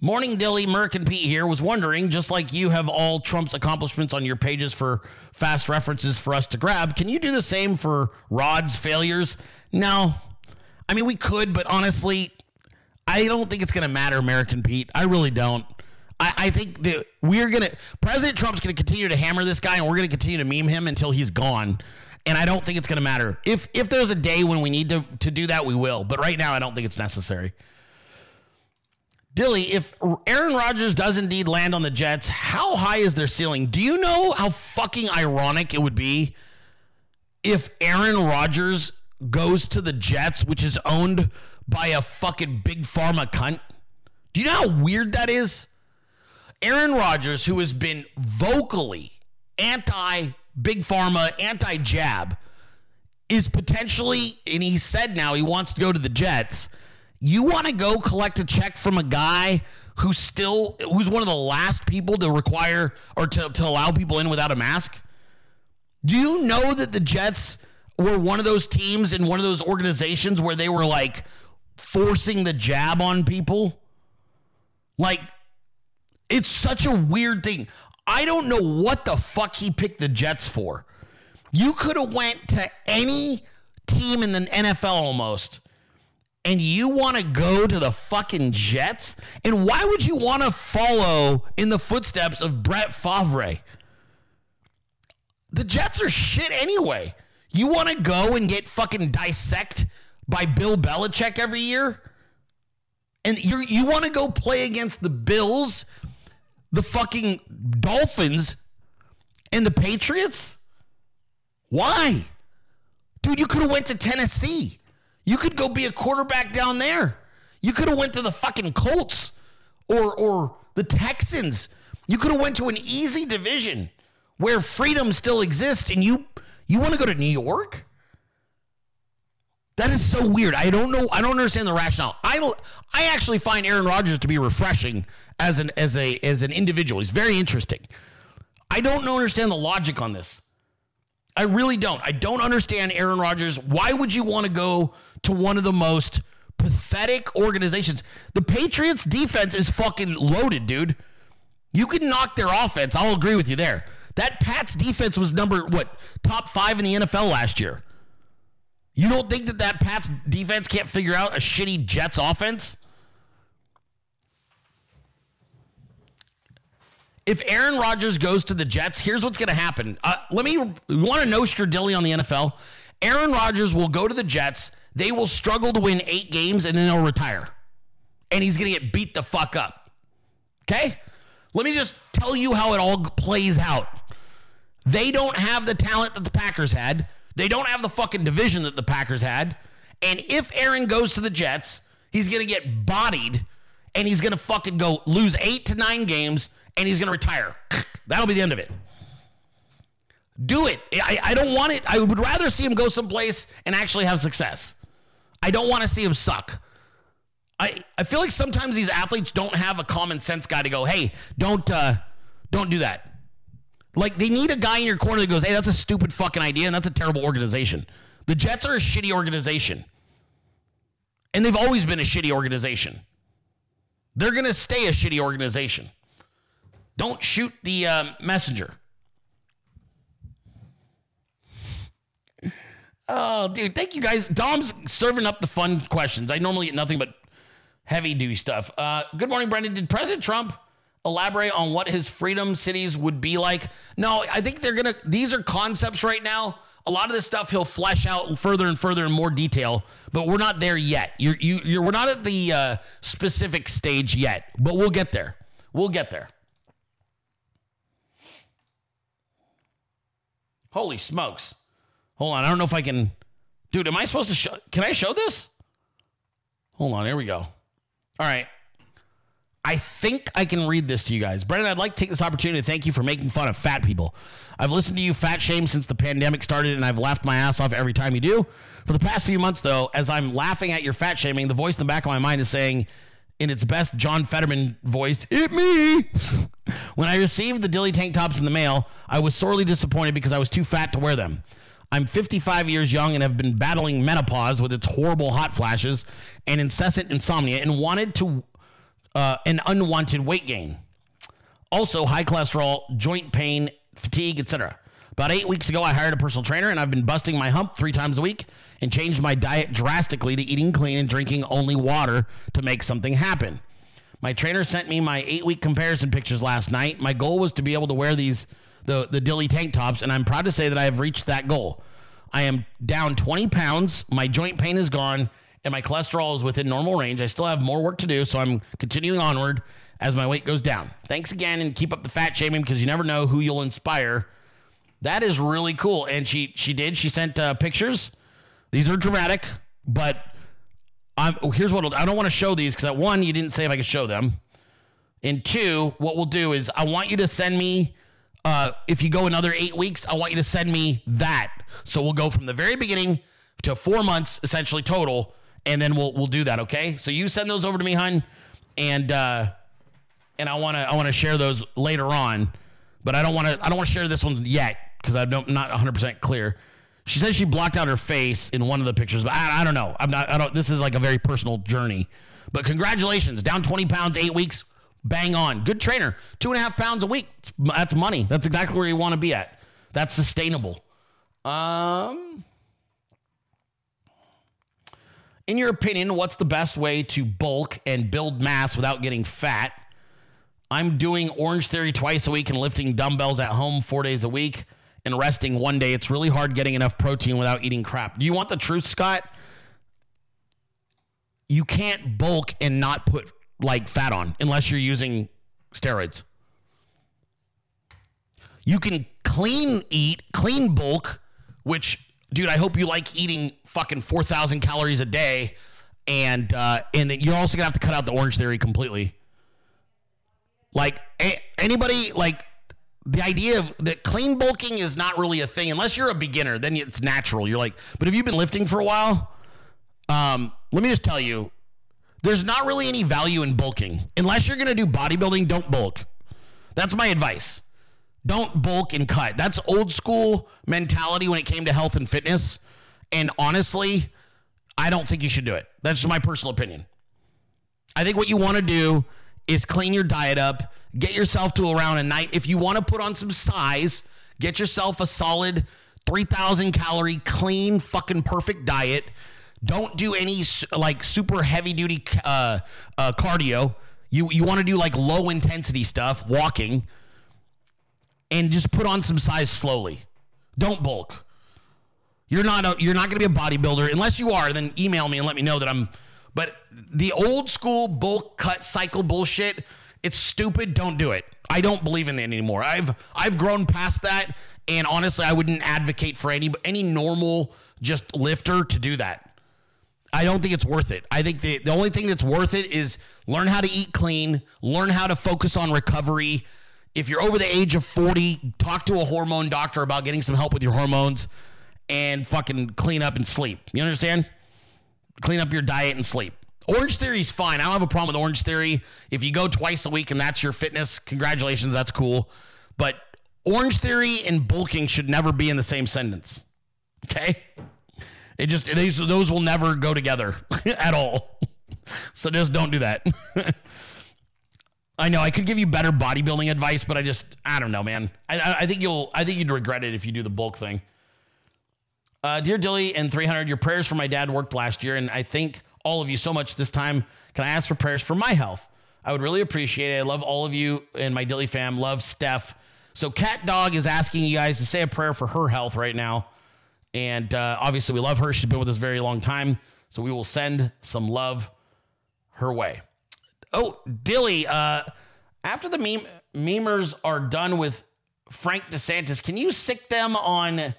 Morning Dilley, American Pete here, was wondering, just like you have all Trump's accomplishments on your pages for fast references for us to grab, can you do the same for Rod's failures? No. I mean, we could, but honestly, I don't think it's going to matter, American Pete. I really don't. I, I think that we're gonna President Trump's gonna continue to hammer this guy, and we're gonna continue to meme him until he's gone. And I don't think it's gonna matter. If if there's a day when we need to to do that, we will. But right now, I don't think it's necessary. Dilley, if Aaron Rodgers does indeed land on the Jets, how high is their ceiling? Do you know how fucking ironic it would be if Aaron Rodgers goes to the Jets, which is owned by a fucking big pharma cunt? Do you know how weird that is? Aaron Rodgers, who has been vocally anti big pharma, anti jab, is potentially, and he said now he wants to go to the Jets. You want to go collect a check from a guy who's still, who's one of the last people to require or to, to allow people in without a mask? Do you know that the Jets were one of those teams in one of those organizations where they were like forcing the jab on people? Like, it's such a weird thing. I don't know what the fuck he picked the Jets for. You could have went to any team in the NFL almost. And you want to go to the fucking Jets? And why would you want to follow in the footsteps of Brett Favre? The Jets are shit anyway. You want to go and get fucking dissect by Bill Belichick every year? And you you want to go play against the Bills, the fucking Dolphins, and the Patriots? Why? Dude, you could have went to Tennessee. You could go be a quarterback down there. You could have went to the fucking Colts or or the Texans. You could have went to an easy division where freedom still exists and you you want to go to New York? That is so weird. I don't know. I don't understand the rationale. I I actually find Aaron Rodgers to be refreshing as an as a as an individual. He's very interesting. I don't understand the logic on this. I really don't. I don't understand Aaron Rodgers. Why would you want to go to one of the most pathetic organizations? The Patriots defense is fucking loaded, dude. You can knock their offense. I'll agree with you there. That Pats defense was number what top five in the NFL last year. You don't think that that Pats defense can't figure out a shitty Jets offense? If Aaron Rodgers goes to the Jets, here's what's going to happen. Uh, let me, you want to know Stradilly on the NFL? Aaron Rodgers will go to the Jets. They will struggle to win eight games and then he'll retire. And he's going to get beat the fuck up. Okay? Let me just tell you how it all plays out. They don't have the talent that the Packers had. They don't have the fucking division that the Packers had. And if Aaron goes to the Jets, he's going to get bodied and he's going to fucking go lose eight to nine games and he's going to retire. That'll be the end of it. Do it. I, I don't want it. I would rather see him go someplace and actually have success. I don't want to see him suck. I, I feel like sometimes these athletes don't have a common sense guy to go, hey, don't uh, don't do that. Like they need a guy in your corner that goes, hey, that's a stupid fucking idea and that's a terrible organization. The Jets are a shitty organization. And they've always been a shitty organization. They're going to stay a shitty organization. Don't shoot the um, messenger. Oh, dude, thank you guys. Dom's serving up the fun questions. I normally get nothing but heavy duty stuff. Uh, good morning, Brenden. Did President Trump elaborate on what his freedom cities would be like? No, I think they're gonna. These are concepts right now. A lot of this stuff he'll flesh out further and further in more detail, but we're not there yet. You're, you, you're, we're not at the uh, specific stage yet, but we'll get there. We'll get there. Holy smokes. Hold on. I don't know if I can. Dude, am I supposed to show? Can I show this? Hold on. Here we go. All right. I think I can read this to you guys. Brenden, I'd like to take this opportunity to thank you for making fun of fat people. I've listened to you fat shame since the pandemic started, and I've laughed my ass off every time you do. For the past few months, though, as I'm laughing at your fat shaming, the voice in the back of my mind is saying, in its best John Fetterman voice, hit me. when I received the Dilley tank tops in the mail, I was sorely disappointed because I was too fat to wear them. I'm 55 years young and have been battling menopause with its horrible hot flashes and incessant insomnia and wanted to uh, an unwanted weight gain. Also, high cholesterol, joint pain, fatigue, etc. About eight weeks ago, I hired a personal trainer and I've been busting my hump three times a week and changed my diet drastically to eating clean and drinking only water to make something happen. My trainer sent me my eight week comparison pictures last night. My goal was to be able to wear these the the dilley tank tops, and I'm proud to say that I have reached that goal. I am down 20 pounds. My joint pain is gone, and my cholesterol is within normal range. I still have more work to do, so I'm continuing onward as my weight goes down. Thanks again, and keep up the fat shaming because you never know who you'll inspire. That is really cool, and she she did. She sent uh, pictures. These are dramatic, but I'm oh, here's what I don't want to show these because one, you didn't say if I could show them, and two, what we'll do is I want you to send me. Uh, if you go another eight weeks, I want you to send me that. So we'll go from the very beginning to four months essentially total, and then we'll we'll do that. Okay. So you send those over to me, hun, and uh, and I want to I want to share those later on, but I don't want to I don't want to share this one yet because I'm not 100 percent clear. She said she blocked out her face in one of the pictures, but I, I don't know. I'm not. I don't. This is like a very personal journey. But congratulations, down 20 pounds, eight weeks, bang on. Good trainer, two and a half pounds a week. That's money. That's exactly where you want to be at. That's sustainable. Um, in your opinion, what's the best way to bulk and build mass without getting fat? I'm doing Orange Theory twice a week and lifting dumbbells at home four days a week and resting one day. It's really hard getting enough protein without eating crap. Do you want the truth, Scott? You can't bulk and not put like fat on unless you're using steroids. You can clean eat, clean bulk, which, dude, I hope you like eating fucking 4,000 calories a day. And, uh, and then you're also gonna have to cut out the Orange Theory completely. Like a- anybody like the idea of that clean bulking is not really a thing unless you're a beginner. Then it's natural. You're like, but if you've been lifting for a while, um, let me just tell you, there's not really any value in bulking unless you're gonna do bodybuilding. Don't bulk. That's my advice. Don't bulk and cut. That's old school mentality when it came to health and fitness. And honestly, I don't think you should do it. That's just my personal opinion. I think what you want to do is clean your diet up, get yourself to around a night. If you want to put on some size, get yourself a solid 3,000 calorie, clean, fucking perfect diet. Don't do any like super heavy duty uh, uh, cardio. You you want to do like low intensity stuff, walking, and just put on some size slowly. Don't bulk. You're not a, you're not going to be a bodybuilder unless you are. Then email me and let me know that I'm. But the old school bulk cut cycle bullshit, it's stupid. Don't do it. I don't believe in that anymore. I've I've grown past that, and honestly, I wouldn't advocate for any any normal just lifter to do that. I don't think it's worth it. I think the, the only thing that's worth it is learn how to eat clean, learn how to focus on recovery. If you're over the age of 40, talk to a hormone doctor about getting some help with your hormones and fucking clean up and sleep. You understand? Clean up your diet and sleep. Orange Theory is fine. I don't have a problem with Orange Theory. If you go twice a week and that's your fitness, congratulations, that's cool. But Orange Theory and bulking should never be in the same sentence. Okay? It just these those will never go together at all. So just don't do that. I know I could give you better bodybuilding advice, but I just I don't know, man. I, I, think you'll I think you'd regret it if you do the bulk thing. Uh, dear Dilley and 300, your prayers for my dad worked last year, and I thank all of you so much this time. Can I ask for prayers for my health? I would really appreciate it. I love all of you and my Dilley fam. Love Steph. So Cat Dog is asking you guys to say a prayer for her health right now. And uh, obviously, we love her. She's been with us a very long time. So we will send some love her way. Oh, Dilley, uh, after the meme memers are done with Frank DeSantis, can you sick them on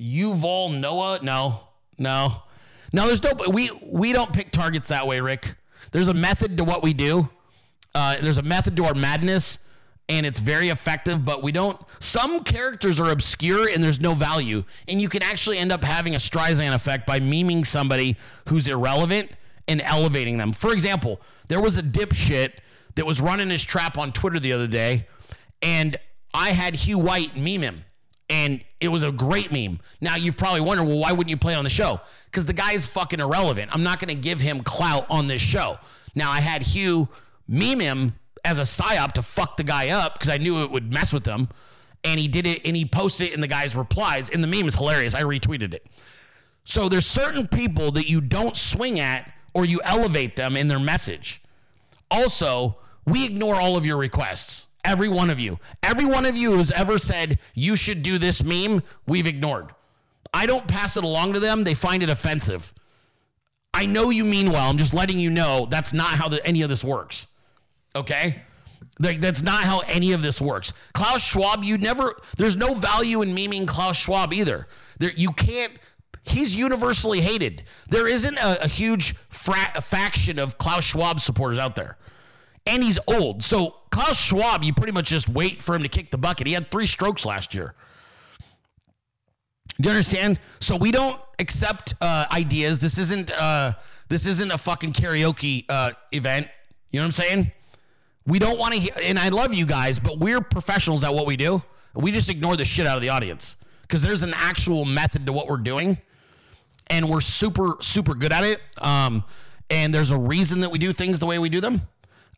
Yuval Noah? No, no, no. There's no. We we don't pick targets that way, Rick. There's a method to what we do. Uh, there's a method to our madness, and it's very effective. But we don't. Some characters are obscure, and there's no value, and you can actually end up having a Streisand effect by memeing somebody who's irrelevant and elevating them. For example, there was a dipshit that was running his trap on Twitter the other day, and I had Hugh White meme him, and it was a great meme. Now you've probably wondered, well, why wouldn't you play on the show? Because the guy is fucking irrelevant. I'm not going to give him clout on this show. Now I had Hugh meme him as a psyop to fuck the guy up because I knew it would mess with them, and he did it, and he posted it in the guy's replies, and the meme is hilarious. I retweeted it. So there's certain people that you don't swing at or you elevate them in their message. Also, we ignore all of your requests. Every one of you. Every one of you who's ever said you should do this meme, we've ignored. I don't pass it along to them. They find it offensive. I know you mean well. I'm just letting you know that's not how the, any of this works. Okay? Like that's not how any of this works. Klaus Schwab, you never there's no value in memeing Klaus Schwab either. There you can't he's universally hated. There isn't a, a huge fra- faction of Klaus Schwab supporters out there. And he's old. So Klaus Schwab, you pretty much just wait for him to kick the bucket. He had three strokes last year. Do you understand? So we don't accept uh, ideas. This isn't uh, this isn't a fucking karaoke uh, event. You know what I'm saying? We don't want to hear, and I love you guys, but we're professionals at what we do. We just ignore the shit out of the audience because there's an actual method to what we're doing, and we're super super good at it. Um, and there's a reason that we do things the way we do them.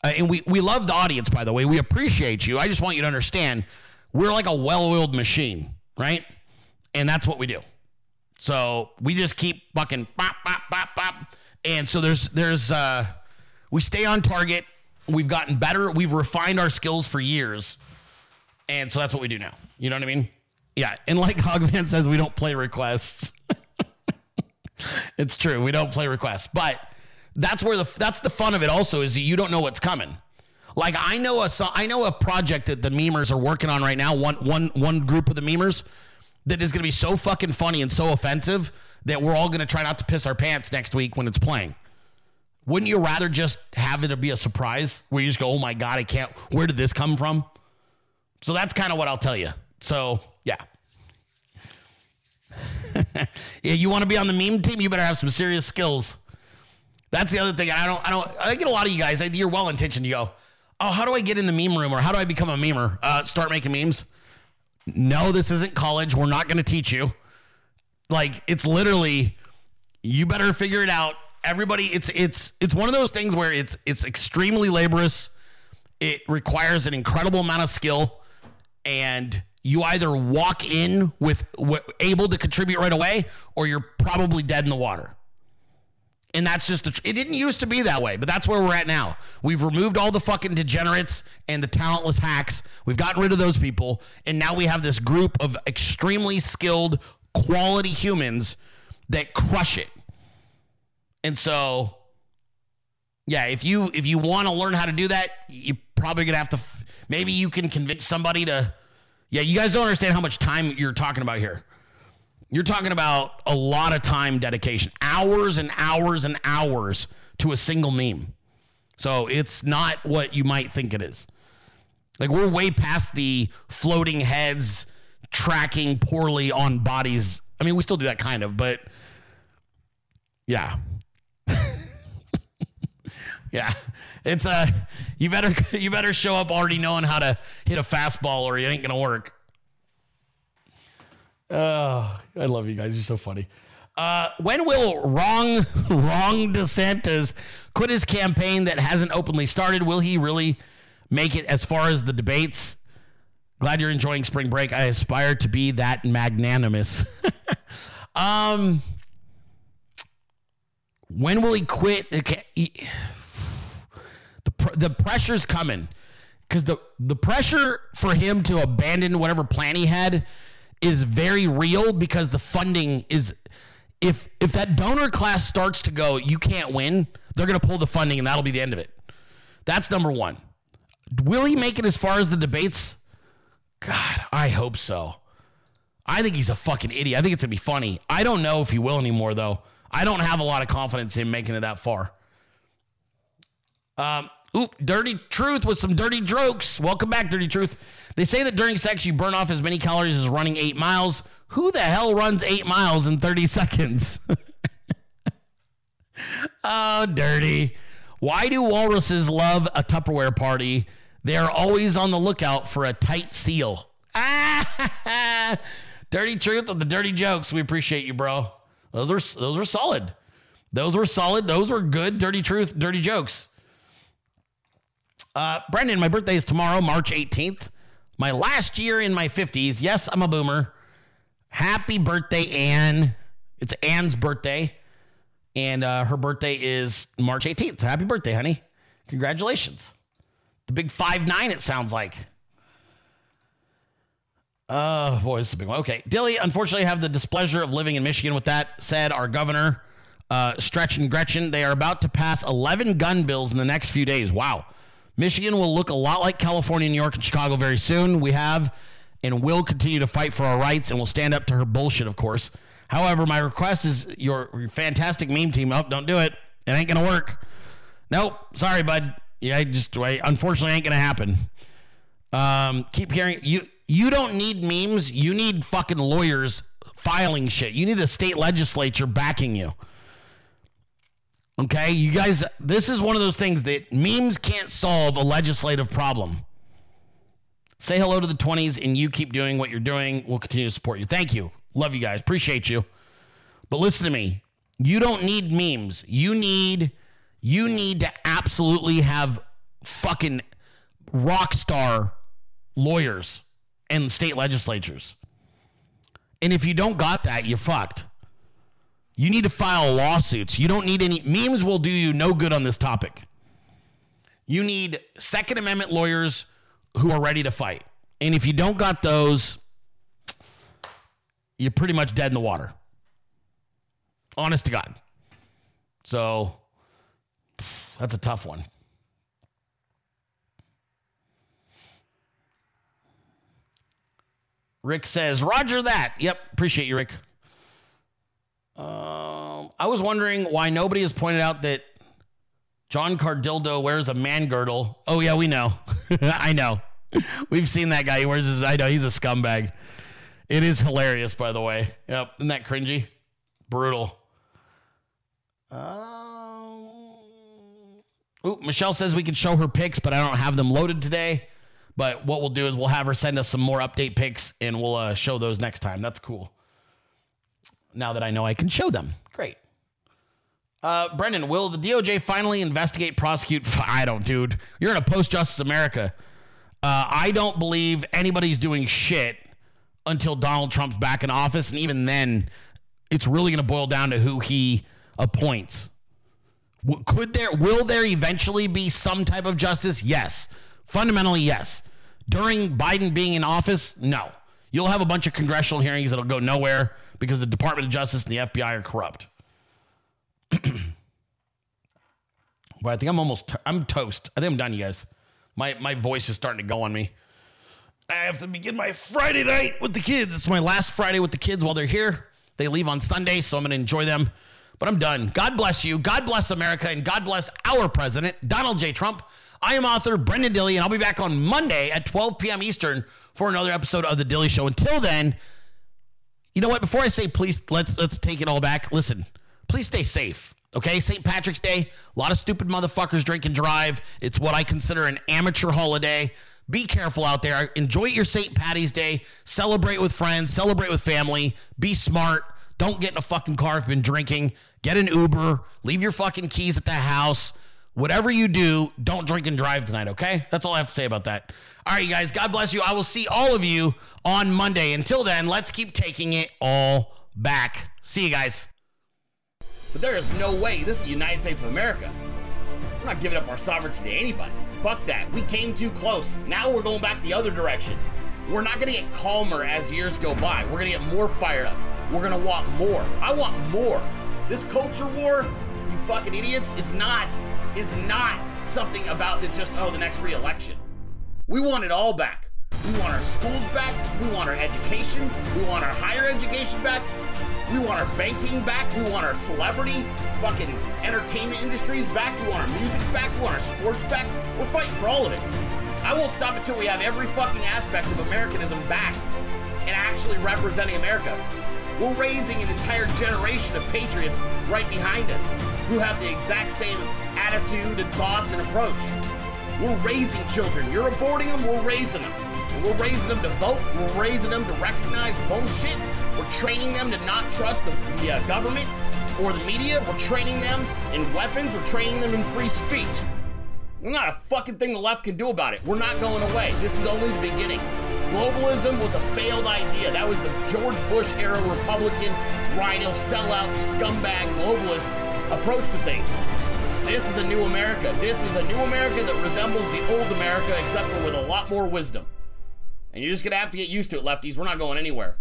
Uh, and we we love the audience, by the way. We appreciate you. I just want you to understand, we're like a well-oiled machine, right? And that's what we do. So we just keep fucking bop bop bop bop. And so there's there's uh, we stay on target. We've gotten better. We've refined our skills for years. And so that's what we do now. You know what I mean? Yeah. And like Hogman says, we don't play requests. it's true. We don't play requests. But that's where the that's the fun of it also is you don't know what's coming. Like I know a I know a project that the memers are working on right now, one one one group of the memers that is going to be so fucking funny and so offensive that we're all going to try not to piss our pants next week when it's playing. Wouldn't you rather just have it be a surprise where you just go, "Oh my god, I can't. Where did this come from?" So that's kind of what I'll tell you. So, yeah. yeah, you want to be on the meme team, you better have some serious skills. That's the other thing. I don't I don't I get a lot of you guys, you're well intentioned. You go, "Oh, how do I get in the meme room or how do I become a memer?" Uh, start making memes. No, this isn't college. We're not going to teach you. Like it's literally you better figure it out. Everybody it's it's it's one of those things where it's it's extremely laborious. It requires an incredible amount of skill and you either walk in with able to contribute right away or you're probably dead in the water. And that's just the. Tr- it didn't used to be that way, but that's where we're at now. We've removed all the fucking degenerates and the talentless hacks. We've gotten rid of those people, and now we have this group of extremely skilled, quality humans that crush it. And so, yeah, if you if you want to learn how to do that, you're probably gonna have to. f- Maybe you can convince somebody to. Yeah, you guys don't understand how much time you're talking about here. You're talking about a lot of time dedication, hours and hours and hours to a single meme. So it's not what you might think it is. Like we're way past the floating heads tracking poorly on bodies. I mean, we still do that kind of, but yeah. yeah. It's uh you better you better show up already knowing how to hit a fastball or it ain't gonna work. Oh, I love you guys. You're so funny. Uh, when will wrong, wrong DeSantis quit his campaign that hasn't openly started? Will he really make it as far as the debates? Glad you're enjoying spring break. I aspire to be that magnanimous. um, when will he quit? Okay, he- the pr- the pressure's coming because the the pressure for him to abandon whatever plan he had is very real because the funding is if if that donor class starts to go you can't win they're going to pull the funding and that'll be the end of it. That's number one. Will he make it as far as the debates? God i hope so. I think he's a fucking idiot. I think it's going to be funny. I don't know if he will anymore though. I don't have a lot of confidence in making it that far. Um, oop, dirty truth with some dirty jokes. Welcome back, dirty truth. They say that during sex you burn off as many calories as running eight miles. Who the hell runs eight miles in 30 seconds? oh, dirty. Why do walruses love a Tupperware party? They are always on the lookout for a tight seal. Ah, dirty truth with the dirty jokes. We appreciate you, bro. Those are those are solid. Those were solid. Those were good. Dirty truth, dirty jokes. Uh, Brenden, my birthday is tomorrow, March 18th. My last year in my 50s. Yes, I'm a boomer. Happy birthday, Anne. It's Anne's birthday. And uh, her birthday is March 18th. Happy birthday, honey. Congratulations. The big five nine, it sounds like. Oh, boy, this is a big one. Okay. Dilley, unfortunately, I have the displeasure of living in Michigan. With that said, our governor, uh, Stretch and Gretchen, they are about to pass 11 gun bills in the next few days. Wow. Michigan will look a lot like California, New York, and Chicago very soon. We have and will continue to fight for our rights and will stand up to her bullshit, of course. However, my request is your, your fantastic meme team. Oh, don't do it. It ain't going to work. Nope. Sorry, bud. Yeah, I just, I, unfortunately, ain't going to happen. Um, keep hearing you. You don't need memes. You need fucking lawyers filing shit. You need a state legislature backing you. Okay, you guys, this is one of those things that memes can't solve a legislative problem. Say hello to the 20s and you keep doing what you're doing. We'll continue to support you. Thank you. Love you guys. Appreciate you. But listen to me. You don't need memes. You need you need to absolutely have fucking rock star lawyers and state legislatures. And if you don't got that, you're fucked. You need to file lawsuits. You don't need any memes will do you no good on this topic. You need Second Amendment lawyers who are ready to fight. And if you don't got those, you're pretty much dead in the water. Honest to God. So that's a tough one. Rick says, Roger that. Yep. Appreciate you, Rick. Um, I was wondering why nobody has pointed out that John Cardillo wears a man girdle. Oh, yeah, we know. I know. We've seen that guy. He wears his, I know, he's a scumbag. It is hilarious, by the way. Yep. Isn't that cringy? Brutal. Um, ooh, Michelle says we can show her pics, but I don't have them loaded today. But what we'll do is we'll have her send us some more update pics and we'll uh, show those next time. That's cool. Now that I know I can show them. Great. Uh, Brenden, will the DOJ finally investigate, prosecute? I don't, dude. You're in a post Justice America. Uh, I don't believe anybody's doing shit until Donald Trump's back in office. And even then, it's really going to boil down to who he appoints. Could there, will there eventually be some type of justice? Yes. Fundamentally, yes. During Biden being in office, no. You'll have a bunch of congressional hearings that'll go nowhere because the Department of Justice and the FBI are corrupt. but I think I'm almost, i I'm toast. I think I'm done, you guys. My, my voice is starting to go on me. I have to begin my Friday night with the kids. It's my last Friday with the kids while they're here. They leave on Sunday, so I'm going to enjoy them. But I'm done. God bless you. God bless America. And God bless our president, Donald J. Trump. I am author Brenden Dilley, and I'll be back on Monday at 12 p.m. Eastern for another episode of The Dilley Show. Until then, you know what? Before I say please, let's let's take it all back. Listen, please stay safe. Okay, St. Patrick's Day, a lot of stupid motherfuckers drink and drive. It's what I consider an amateur holiday. Be careful out there. Enjoy your St. Patty's Day. Celebrate with friends, celebrate with family. Be smart. Don't get in a fucking car if you've been drinking. Get an Uber. Leave your fucking keys at the house. Whatever you do, don't drink and drive tonight, okay? That's all I have to say about that. All right, you guys, God bless you. I will see all of you on Monday. Until then, let's keep taking it all back. See you guys. But there is no way. This is the United States of America. We're not giving up our sovereignty to anybody. Fuck that. We came too close. Now we're going back the other direction. We're not going to get calmer as years go by. We're going to get more fired up. We're going to want more. I want more. This culture war, you fucking idiots, is not is not something about the just oh the next re-election. We want it all back. We want our schools back. We want our education. We want our higher education back. We want our banking back. We want our celebrity fucking entertainment industries back. We want our music back. We want our sports back. We're fighting for all of it. I won't stop until we have every fucking aspect of Americanism back and actually representing America. We're raising an entire generation of patriots right behind us who have the exact same attitude and thoughts and approach. We're raising children. You're aborting them, we're raising them. And we're raising them to vote. We're raising them to recognize bullshit. We're training them to not trust the, the uh, government or the media. We're training them in weapons. We're training them in free speech. There's not a fucking thing the left can do about it. We're not going away. This is only the beginning. Globalism was a failed idea. That was the George Bush era Republican, RINO, sellout, scumbag, globalist approach to things. this is a new America. This is a new America that resembles the old America, except for with a lot more wisdom. And you're just gonna have to get used to it, lefties. We're not going anywhere.